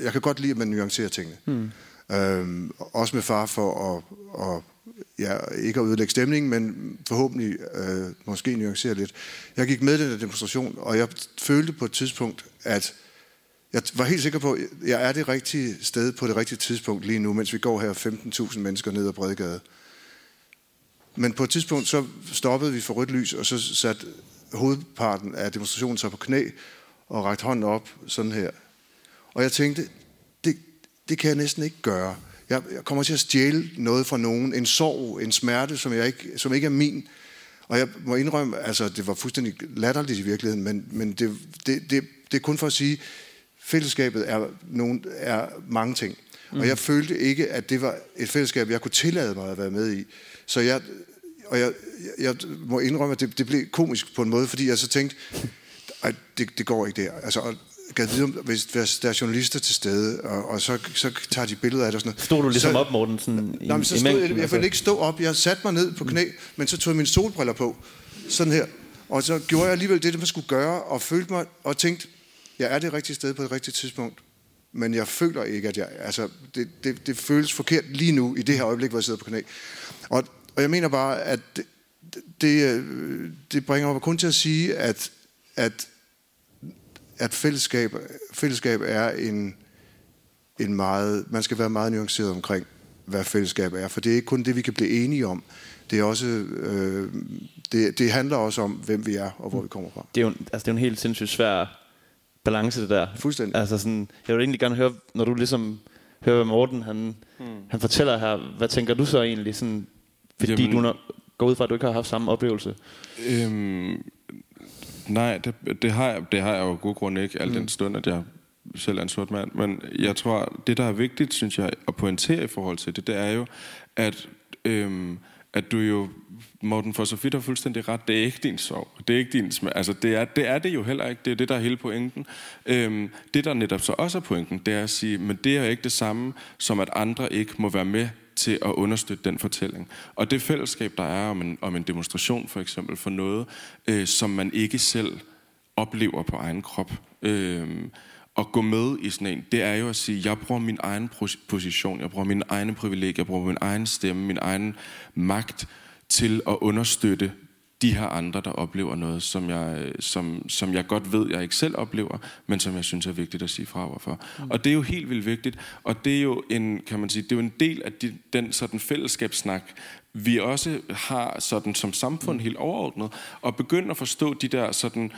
jeg kan godt lide, at man nuancerer tingene. Mm. Øhm, også med far for at, at ja, ikke at ødelægge stemningen, men forhåbentlig øh, måske nuancere lidt. Jeg gik med i den der demonstration, og jeg følte på et tidspunkt, at jeg var helt sikker på, at jeg er det rigtige sted på det rigtige tidspunkt lige nu, mens vi går her 15.000 mennesker ned ad Bredegade. Men på et tidspunkt så stoppede vi for rødt lys, og så satte hovedparten af demonstrationen sig på knæ og rakte hånden op sådan her. Og jeg tænkte, det, det kan jeg næsten ikke gøre. Jeg, jeg kommer til at stjæle noget fra nogen. En sorg, en smerte, som, jeg ikke, som ikke er min. Og jeg må indrømme, altså det var fuldstændig latterligt i virkeligheden, men, men det, det, det, det er kun for at sige, fællesskabet er, nogen, er mange ting. Mm. Og jeg følte ikke, at det var et fællesskab, jeg kunne tillade mig at være med i. Så jeg, og jeg, jeg må indrømme, at det, det blev komisk på en måde, fordi jeg så tænkte, at det, det går ikke der. Altså, gad vide, hvis der er journalister til stede, og, og så, så tager de billeder af det og sådan noget. Stod du ligesom så, op, Morten? Sådan nej, men så stod, jeg, jeg ville ikke stå op. Jeg satte mig ned på knæ, mm. men så tog jeg mine solbriller på. Sådan her. Og så gjorde jeg alligevel det, man skulle gøre, og følte mig, og tænkte, jeg er det rigtige sted på det rigtige tidspunkt. Men jeg føler ikke, at jeg... Altså, det, det, det føles forkert lige nu, i det her øjeblik, hvor jeg sidder på knæ. Og, og jeg mener bare, at det, det, det bringer mig kun til at sige, at, at at fællesskab, fællesskab er en, en meget... Man skal være meget nuanceret omkring, hvad fællesskab er. For det er ikke kun det, vi kan blive enige om. Det, er også, øh, det, det handler også om, hvem vi er og hvor vi kommer fra. Det er jo, altså, det er jo en helt sindssygt svær balance, det der. Fuldstændig. Altså sådan, jeg vil egentlig gerne høre, når du ligesom hører, hvad Morten han, hmm. han fortæller her, hvad tænker du så egentlig, sådan, fordi Jamen, du når, går ud fra, at du ikke har haft samme oplevelse? Øhm, Nej, det, det, har jeg, det har jeg jo god grund ikke, al mm. den stund, at jeg selv er en sort mand. Men jeg tror, det der er vigtigt, synes jeg, at pointere i forhold til det, det er jo, at, øhm, at du jo, Morten, for så vidt har fuldstændig ret, det er ikke din sorg. Det er ikke din smag. Altså, det er, det er det jo heller ikke. Det er det, der er hele pointen. Øhm, det, der netop så også er pointen, det er at sige, men det er ikke det samme, som at andre ikke må være med til at understøtte den fortælling. Og det fællesskab, der er om en, om en demonstration for eksempel, for noget, øh, som man ikke selv oplever på egen krop, øh, at gå med i sådan en, det er jo at sige, jeg bruger min egen position, jeg bruger min egen privilegier, jeg bruger min egen stemme, min egen magt til at understøtte de her andre, der oplever noget, som jeg, som, som jeg godt ved, jeg ikke selv oplever, men som jeg synes er vigtigt at sige fra overfor. Mm. Og det er jo helt vildt vigtigt, og det er jo en, kan man sige, det er jo en del af de, den sådan fællesskabssnak, vi også har sådan som samfund helt overordnet, og begynde at forstå de der sådan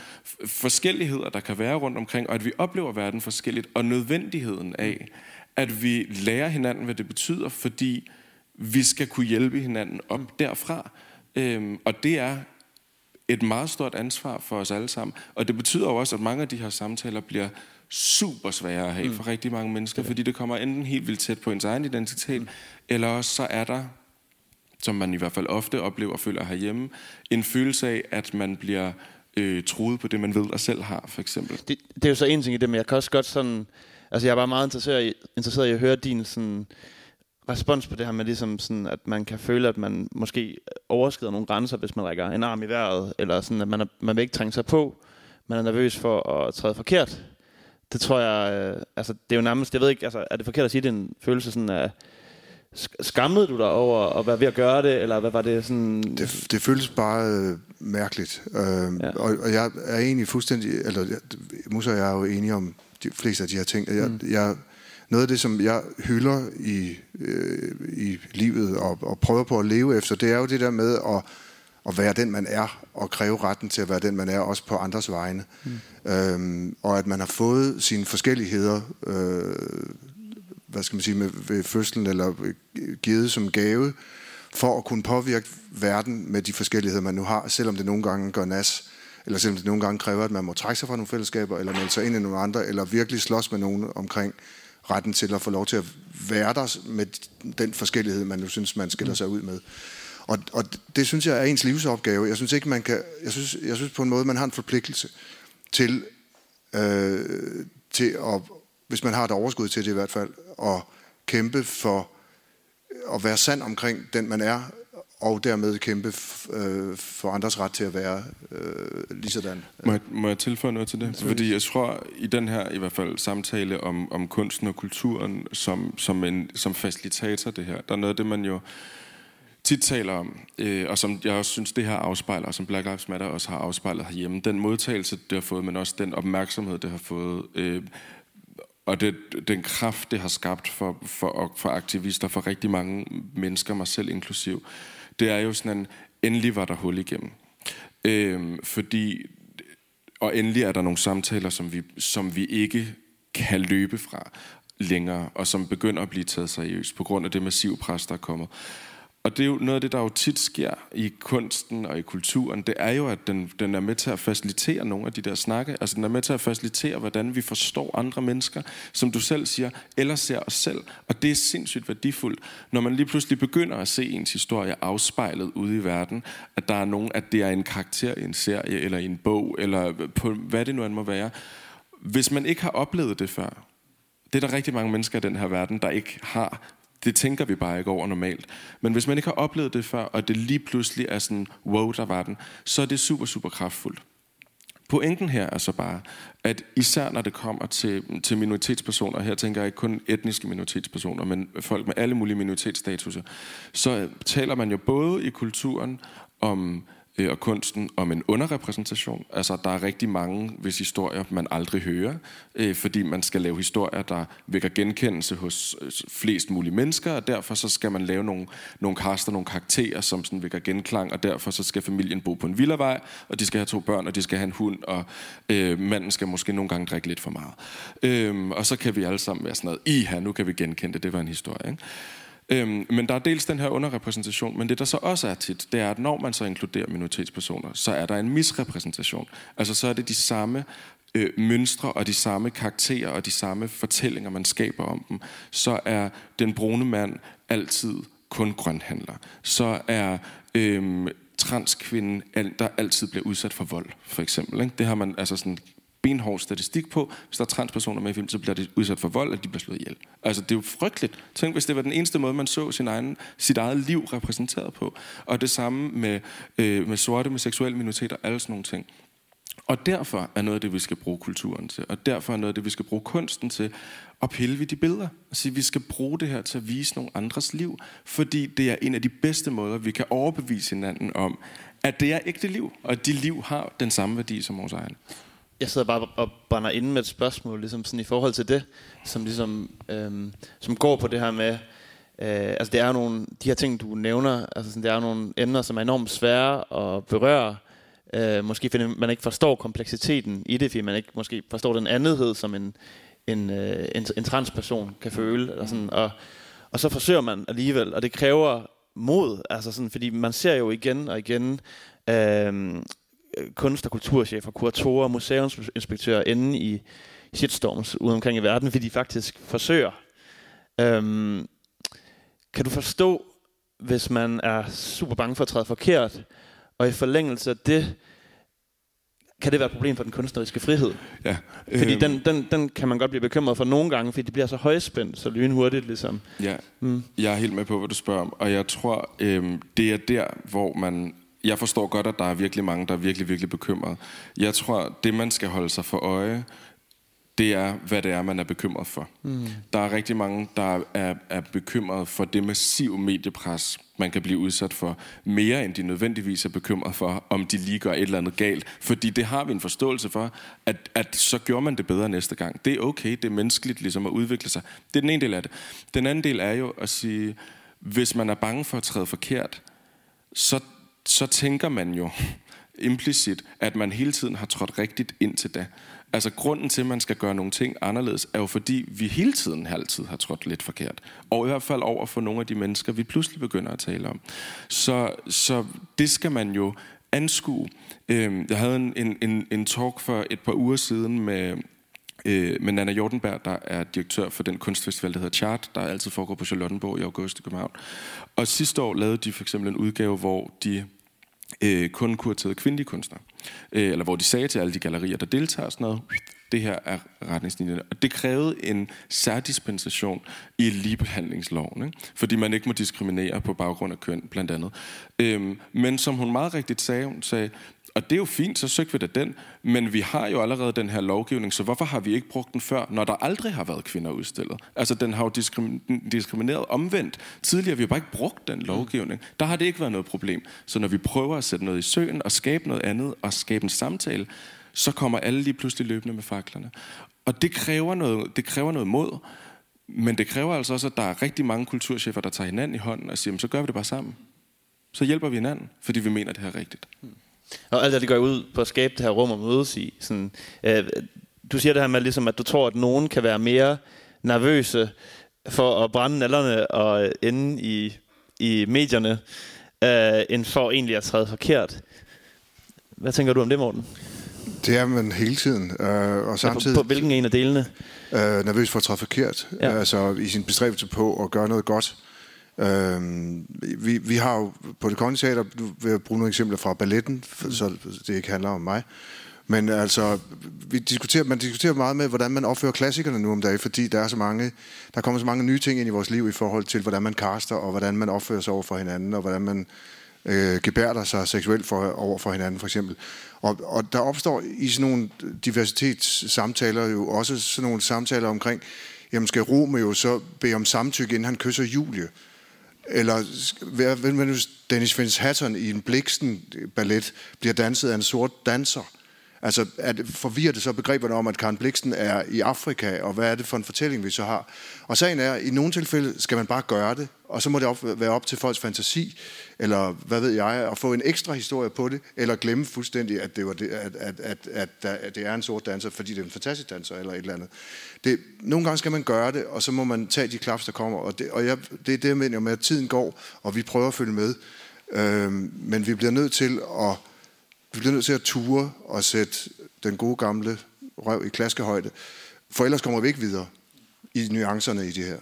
forskelligheder, der kan være rundt omkring, og at vi oplever verden forskelligt, og nødvendigheden af, at vi lærer hinanden, hvad det betyder, fordi vi skal kunne hjælpe hinanden op derfra. Øhm, og det er et meget stort ansvar for os alle sammen. Og det betyder jo også, at mange af de her samtaler bliver super svære at have mm. for rigtig mange mennesker, fordi det kommer enten helt vildt tæt på ens egen identitet, mm. eller også så er der, som man i hvert fald ofte oplever og føler herhjemme, en følelse af, at man bliver øh, troet på det, man ved og selv har, for eksempel. Det, det er jo så en ting i det, men jeg kan også godt sådan... Altså, jeg er bare meget interesseret i, interesseret i at høre din sådan respons på det her med, ligesom sådan, at man kan føle, at man måske overskrider nogle grænser, hvis man rækker en arm i vejret, eller sådan, at man, er, man vil ikke trænge sig på, man er nervøs for at træde forkert. Det tror jeg, øh, altså det er jo nærmest, jeg ved ikke, altså er det forkert at sige, det er en følelse sådan af, skammede du dig over at være ved at gøre det, eller hvad var det sådan? Det, det føles bare øh, mærkeligt, øh, ja. og, og jeg er egentlig fuldstændig, eller Musa og jeg er jo enige om de fleste af de her ting. Jeg, mm. jeg, noget af det, som jeg hylder i, øh, i livet og, og prøver på at leve efter, det er jo det der med at, at være den, man er, og kræve retten til at være den, man er, også på andres vegne. Mm. Øhm, og at man har fået sine forskelligheder, øh, hvad skal man sige, med, ved fødslen, eller givet som gave, for at kunne påvirke verden med de forskelligheder, man nu har, selvom det nogle gange gør nas, eller selvom det nogle gange kræver, at man må trække sig fra nogle fællesskaber, eller melde sig ind i nogle andre, eller virkelig slås med nogen omkring retten til at få lov til at være der med den forskellighed, man nu synes, man skiller sig ud med. Og, og det synes jeg er ens livsopgave. Jeg synes ikke, man kan... Jeg synes, jeg synes på en måde, man har en forpligtelse til, øh, til at, hvis man har et overskud til det i hvert fald, at kæmpe for at være sand omkring den, man er, og dermed kæmpe øh, for andres ret til at være øh, lige sådan. Må jeg, må jeg tilføje noget til det? Fordi jeg tror, i den her i hvert fald samtale om, om kunsten og kulturen som, som, en, som facilitator det her, der er noget af det, man jo tit taler om, øh, og som jeg også synes, det her afspejler, og som Black Lives Matter også har afspejlet herhjemme, den modtagelse, det har fået, men også den opmærksomhed, det har fået, øh, og det, den kraft, det har skabt for, for, for aktivister, for rigtig mange mennesker, mig selv inklusiv, det er jo sådan at endelig var der hul igennem. Øh, fordi, og endelig er der nogle samtaler, som vi, som vi ikke kan løbe fra længere, og som begynder at blive taget seriøst på grund af det massive pres, der er kommet. Og det er jo noget af det, der jo tit sker i kunsten og i kulturen, det er jo, at den, den er med til at facilitere nogle af de der snakke. Altså den er med til at facilitere, hvordan vi forstår andre mennesker, som du selv siger, eller ser os selv. Og det er sindssygt værdifuldt, når man lige pludselig begynder at se ens historie afspejlet ude i verden, at der er nogen, at det er en karakter i en serie, eller i en bog, eller på hvad det nu end må være. Hvis man ikke har oplevet det før, det er der rigtig mange mennesker i den her verden, der ikke har det tænker vi bare ikke over normalt. Men hvis man ikke har oplevet det før, og det lige pludselig er sådan, wow, der var den, så er det super, super kraftfuldt. Pointen her er så bare, at især når det kommer til, til minoritetspersoner, her tænker jeg ikke kun etniske minoritetspersoner, men folk med alle mulige minoritetsstatuser, så taler man jo både i kulturen om øh, og kunsten om en underrepræsentation. Altså, der er rigtig mange, hvis historier man aldrig hører, øh, fordi man skal lave historier, der vækker genkendelse hos øh, flest mulige mennesker, og derfor så skal man lave nogle, nogle kaster, nogle karakterer, som sådan vækker genklang, og derfor så skal familien bo på en villavej, og de skal have to børn, og de skal have en hund, og øh, manden skal måske nogle gange drikke lidt for meget. Øh, og så kan vi alle sammen være sådan noget, i her, nu kan vi genkende det, det var en historie, ikke? Øhm, men der er dels den her underrepræsentation, men det der så også er tit, det er, at når man så inkluderer minoritetspersoner, så er der en misrepræsentation. Altså så er det de samme øh, mønstre og de samme karakterer og de samme fortællinger, man skaber om dem. Så er den brune mand altid kun grønhandler. Så er øhm, transkvinden, der altid bliver udsat for vold, for eksempel. Ikke? Det har man altså sådan benhård statistik på. Hvis der er transpersoner med i film, så bliver de udsat for vold, og de bliver slået ihjel. Altså, det er jo frygteligt. Tænk, hvis det var den eneste måde, man så sin egen, sit eget liv repræsenteret på. Og det samme med, øh, med sorte, med seksuelle minoriteter, alle sådan nogle ting. Og derfor er noget af det, vi skal bruge kulturen til. Og derfor er noget af det, vi skal bruge kunsten til. at pille ved de billeder. Og sige, vi skal bruge det her til at vise nogle andres liv. Fordi det er en af de bedste måder, vi kan overbevise hinanden om, at det er ægte liv. Og at de liv har den samme værdi som vores egen jeg sidder bare og brænder inde med et spørgsmål, ligesom sådan i forhold til det, som ligesom, øhm, som går på det her med, øh, altså det er nogle, de her ting, du nævner, altså sådan, det er nogle emner, som er enormt svære at berøre, øh, måske fordi man ikke forstår kompleksiteten i det, fordi man ikke måske forstår den andethed, som en, en, øh, en, en transperson kan føle, eller sådan, og, og så forsøger man alligevel, og det kræver mod, altså sådan, fordi man ser jo igen og igen, øh, kunst- og kulturchefer, kuratorer, museumsinspektører inde i shitstorms ude omkring i verden, fordi de faktisk forsøger. Øhm, kan du forstå, hvis man er super bange for at træde forkert, og i forlængelse af det, kan det være et problem for den kunstneriske frihed? Ja. Øh, fordi den, den, den kan man godt blive bekymret for nogle gange, fordi det bliver så højspændt, så lynhurtigt ligesom. Ja, mm. jeg er helt med på, hvad du spørger om, og jeg tror, øh, det er der, hvor man jeg forstår godt, at der er virkelig mange, der er virkelig, virkelig bekymrede. Jeg tror, det man skal holde sig for øje, det er, hvad det er, man er bekymret for. Mm. Der er rigtig mange, der er, er bekymret for det massive mediepres, man kan blive udsat for, mere end de nødvendigvis er bekymret for, om de lige gør et eller andet galt. Fordi det har vi en forståelse for, at, at så gjorde man det bedre næste gang. Det er okay, det er menneskeligt ligesom at udvikle sig. Det er den ene del af det. Den anden del er jo at sige, hvis man er bange for at træde forkert, så så tænker man jo implicit, at man hele tiden har trådt rigtigt ind til det. Altså grunden til, at man skal gøre nogle ting anderledes, er jo fordi, vi hele tiden altid har trådt lidt forkert. Og i hvert fald over for nogle af de mennesker, vi pludselig begynder at tale om. Så, så det skal man jo anskue. Øhm, jeg havde en, en, en talk for et par uger siden med øh, med Nana Jordenberg, der er direktør for den kunstfestival, der hedder Chart, der altid foregår på Charlottenborg i august i København. Og sidste år lavede de for eksempel en udgave, hvor de øh, kun kuraterede kvindelige kunstnere. Øh, eller hvor de sagde til alle de gallerier, der deltager sådan noget, det her er retningslinjerne. Og det krævede en særdispensation i ligebehandlingsloven, ikke? fordi man ikke må diskriminere på baggrund af køn, blandt andet. Øhm, men som hun meget rigtigt sagde, hun sagde, og det er jo fint, så søgte vi da den, men vi har jo allerede den her lovgivning, så hvorfor har vi ikke brugt den før, når der aldrig har været kvinder udstillet? Altså, den har jo diskrim- diskrimineret omvendt. Tidligere vi har bare ikke brugt den lovgivning. Der har det ikke været noget problem. Så når vi prøver at sætte noget i søen og skabe noget andet og skabe en samtale, så kommer alle lige pludselig løbende med faklerne. Og det kræver noget, det kræver noget mod, men det kræver altså også, at der er rigtig mange kulturchefer, der tager hinanden i hånden og siger, så gør vi det bare sammen. Så hjælper vi hinanden, fordi vi mener, det her er rigtigt. Og alt det, det går ud på at skabe det her rum og mødes i. Sådan, øh, du siger det her med, ligesom, at du tror, at nogen kan være mere nervøse for at brænde nallerne og ende i, i medierne, øh, end for egentlig at træde forkert. Hvad tænker du om det, Morten? Det er man hele tiden. Øh, og samtidig Ja, på, på hvilken en af delene? øh, nervøs for at træffe forkert. Ja. Altså i sin bestræbelse på at gøre noget godt. Øh, vi, vi har jo på det kongelige teater, nu vil jeg bruge nogle eksempler fra balletten, for, så det ikke handler om mig. Men altså, vi diskuterer, man diskuterer meget med, hvordan man opfører klassikerne nu om dagen, fordi der er så mange, der kommer så mange nye ting ind i vores liv i forhold til, hvordan man kaster, og hvordan man opfører sig over for hinanden, og hvordan man øh, gebærder sig seksuelt for, over for hinanden, for eksempel. Og, og der opstår i sådan nogle diversitetssamtaler jo også sådan nogle samtaler omkring, jamen skal Romeo så bede om samtykke, inden han kysser Julie? Eller hvad hvad nu, hvis Dennis Vince Hatton i en Bliksten ballet bliver danset af en sort danser? Altså, at forvirrer det så begreberne om, at Karen Bliksen er i Afrika, og hvad er det for en fortælling, vi så har? Og sagen er, at i nogle tilfælde skal man bare gøre det, og så må det op, være op til folks fantasi, eller hvad ved jeg, at få en ekstra historie på det, eller glemme fuldstændig, at det, var det, at, at, at, at, at det er en sort danser, fordi det er en fantastisk danser, eller et eller andet. Det, nogle gange skal man gøre det, og så må man tage de klaps, der kommer, og det, og jeg, det er det, jeg mener med, at tiden går, og vi prøver at følge med, øhm, men vi bliver nødt til at vi bliver nødt til at ture og sætte den gode gamle røv i klaskehøjde, for ellers kommer vi ikke videre i nuancerne i det her.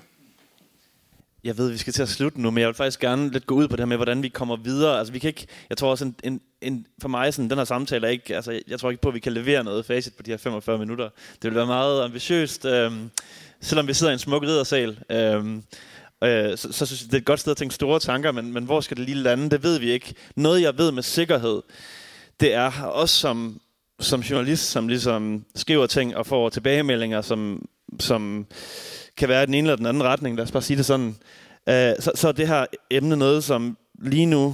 Jeg ved, vi skal til at slutte nu, men jeg vil faktisk gerne lidt gå ud på det her med, hvordan vi kommer videre. Altså, vi kan ikke, jeg tror også, en, en, en, for mig, sådan, den her samtale er ikke, altså, jeg tror ikke på, at vi kan levere noget facit på de her 45 minutter. Det vil være meget ambitiøst, øh, selvom vi sidder i en smuk riddersal. Øh, øh, så, så synes jeg, det er et godt sted at tænke store tanker, men, men hvor skal det lige lande, det ved vi ikke. Noget, jeg ved med sikkerhed, det er også som, som journalist, som ligesom skriver ting og får tilbagemeldinger, som, som kan være i den ene eller den anden retning, lad os bare sige det sådan, øh, så, så er det her emne noget, som lige nu,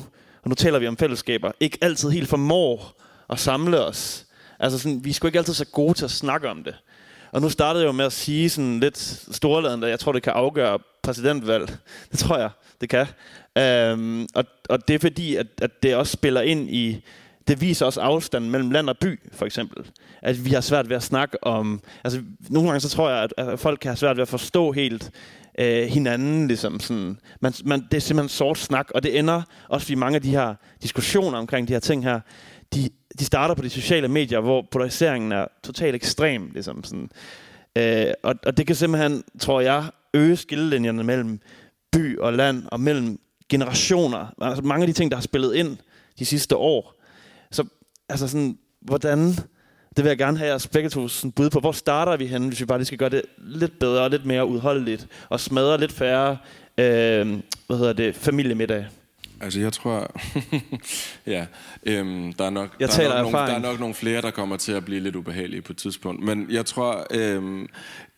og nu taler vi om fællesskaber, ikke altid helt formår at samle os. Altså sådan, vi er sgu ikke altid så gode til at snakke om det. Og nu startede jeg jo med at sige sådan lidt storladende, at jeg tror, det kan afgøre præsidentvalg. Det tror jeg, det kan. Øhm, og, og det er fordi, at, at det også spiller ind i det viser også afstanden mellem land og by, for eksempel. At vi har svært ved at snakke om... Altså, nogle gange så tror jeg, at, at folk kan have svært ved at forstå helt øh, hinanden. Ligesom sådan. Man, man, det er simpelthen sort snak, og det ender også fordi mange af de her diskussioner omkring de her ting her, de, de starter på de sociale medier, hvor polariseringen er totalt ekstrem. Ligesom sådan. Øh, og, og det kan simpelthen, tror jeg, øge skillelinjerne mellem by og land, og mellem generationer. Altså mange af de ting, der har spillet ind de sidste år, så altså sådan, hvordan, det vil jeg gerne have jeres begge to sådan bud på, hvor starter vi henne, hvis vi bare lige skal gøre det lidt bedre og lidt mere udholdeligt, og smadre lidt færre, øh, hvad hedder det, familiemiddag. Altså, jeg tror... ja, øhm, der, er nok, Jeg der, er nok nogle, der er nok nogle flere, der kommer til at blive lidt ubehagelige på et tidspunkt. Men jeg tror, øhm,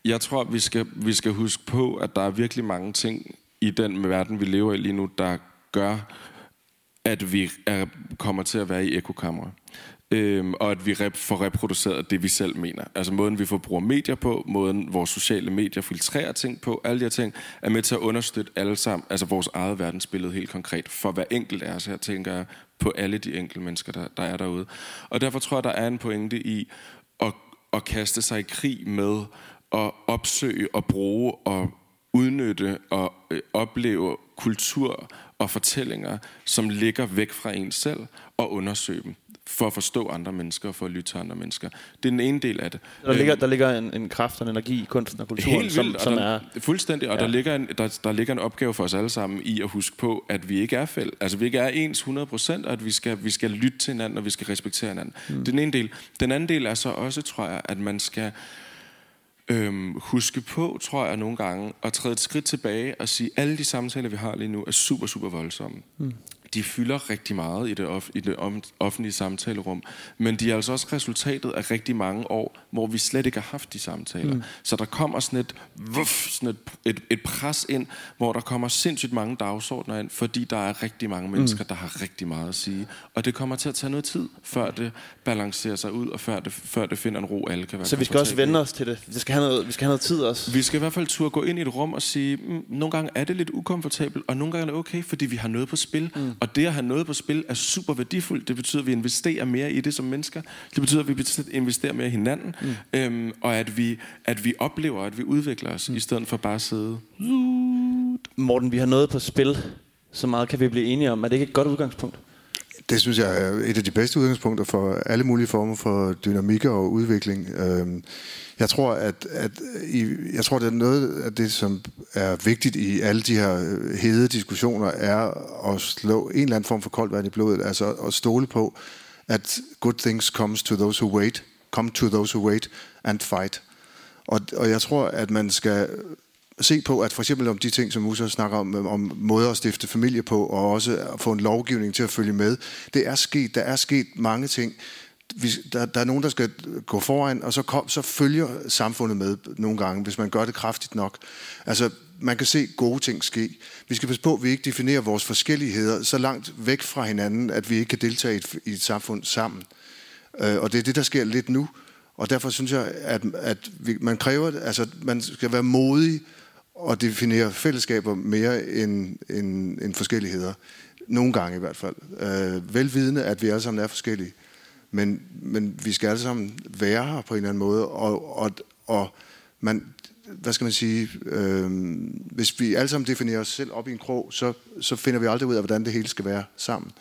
jeg tror vi, skal, vi skal huske på, at der er virkelig mange ting i den verden, vi lever i lige nu, der gør, at vi er, kommer til at være i ekokammer. Øhm, og at vi rep, får reproduceret det, vi selv mener. Altså måden, vi forbruger medier på, måden, vores sociale medier filtrerer ting på, alle de her ting, er med til at understøtte alle sammen, altså vores eget verdensbillede helt konkret, for hver enkelt af os her, tænker jeg, på alle de enkelte mennesker, der, der er derude. Og derfor tror jeg, der er en pointe i at, at kaste sig i krig med, at opsøge og bruge og udnytte og øh, opleve kultur og fortællinger, som ligger væk fra en selv, og undersøge dem. for at forstå andre mennesker og for at lytte til andre mennesker. Det er den ene del af det. Der ligger, Øhm, der ligger en, en kraft og en energi i kunsten og kulturen, Helt som, vildt, som og der, er... Fuldstændig, og ja. der, ligger en, der, der ligger en opgave for os alle sammen i at huske på, at vi ikke er fæld. Altså, vi ikke er ens 100 procent, og at vi skal, vi skal lytte til hinanden, og vi skal respektere hinanden. Mm. Det er den ene del. Den anden del er så også, tror jeg, at man skal øhm, huske på, tror jeg nogle gange, at træde et skridt tilbage og sige, at alle de samtaler, vi har lige nu, er super, super voldsomme. Mm. De fylder rigtig meget i det, off- i det offentlige samtalerum, men de er altså også resultatet af rigtig mange år, hvor vi slet ikke har haft de samtaler. Mm. Så der kommer sådan et, vuff, sådan et, et, et pres ind, hvor der kommer sindssygt mange dagsordner ind, fordi der er rigtig mange mennesker, mm. der har rigtig meget at sige. Og det kommer til at tage noget tid, før det balancerer sig ud, og før det, før det finder en ro, alle kan være Så vi skal også vende os til det. Vi skal have noget, vi skal have noget tid også. Vi skal i hvert fald turde gå ind i et rum og sige, mm, nogle gange er det lidt ukomfortabelt, og nogle gange er det okay, fordi vi har noget på spil. Mm. Og det at have noget på spil er super værdifuldt. Det betyder, at vi investerer mere i det som mennesker. Det betyder, at vi investerer mere i hinanden. Mm. Øhm, og at vi, at vi oplever, at vi udvikler os, mm. i stedet for bare at sidde. Morten, vi har noget på spil. Så meget kan vi blive enige om. Er det ikke et godt udgangspunkt? Det synes jeg er et af de bedste udgangspunkter for alle mulige former for dynamik og udvikling. Øhm, jeg tror, at, at i, jeg tror, det er noget af det, som er vigtigt i alle de her øh, hede diskussioner, er at slå en eller anden form for koldt vand i blodet, altså at stole på, at good things comes to those who wait, come to those who wait and fight. Og, og jeg tror, at man skal se på, at for eksempel om de ting, som Musa snakker om, øh, om måder at stifte familie på, og også at få en lovgivning til at følge med, det er sket. Der er sket mange ting. Vi, der, der er nogen, der skal gå foran, og så, kom, så følger samfundet med nogle gange, hvis man gør det kraftigt nok. Altså, man kan se gode ting ske. Vi skal passe på, at vi ikke definerer vores forskelligheder så langt væk fra hinanden, at vi ikke kan deltage i et, i et samfund sammen. Øh, og det er det, der sker lidt nu. Og derfor synes jeg, at, at vi, man kræver, altså man skal være modig og definere fællesskaber mere end, end, end forskelligheder. Nogle gange i hvert fald. Øh, velvidende, at vi alle sammen er forskellige. Men, men vi skal alle sammen være her på en eller anden måde. Og, og, og man, hvad skal man sige, øh, hvis vi alle sammen definerer os selv op i en krog, så, så finder vi aldrig ud af, hvordan det hele skal være sammen.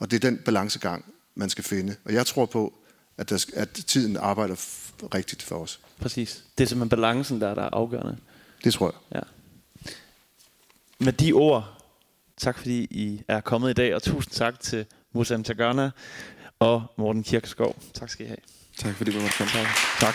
Og det er den balancegang, man skal finde. Og jeg tror på, at, der, at tiden arbejder f- rigtigt for os. Præcis. Det er simpelthen balancen, der, der er afgørende. Det tror jeg. Ja. Med de ord, tak fordi I er kommet i dag, og tusind tak til Musa Mtagana og Morten Kirkeskov. Tak skal I have. Tak fordi vi måtte komme. Tak. Tak.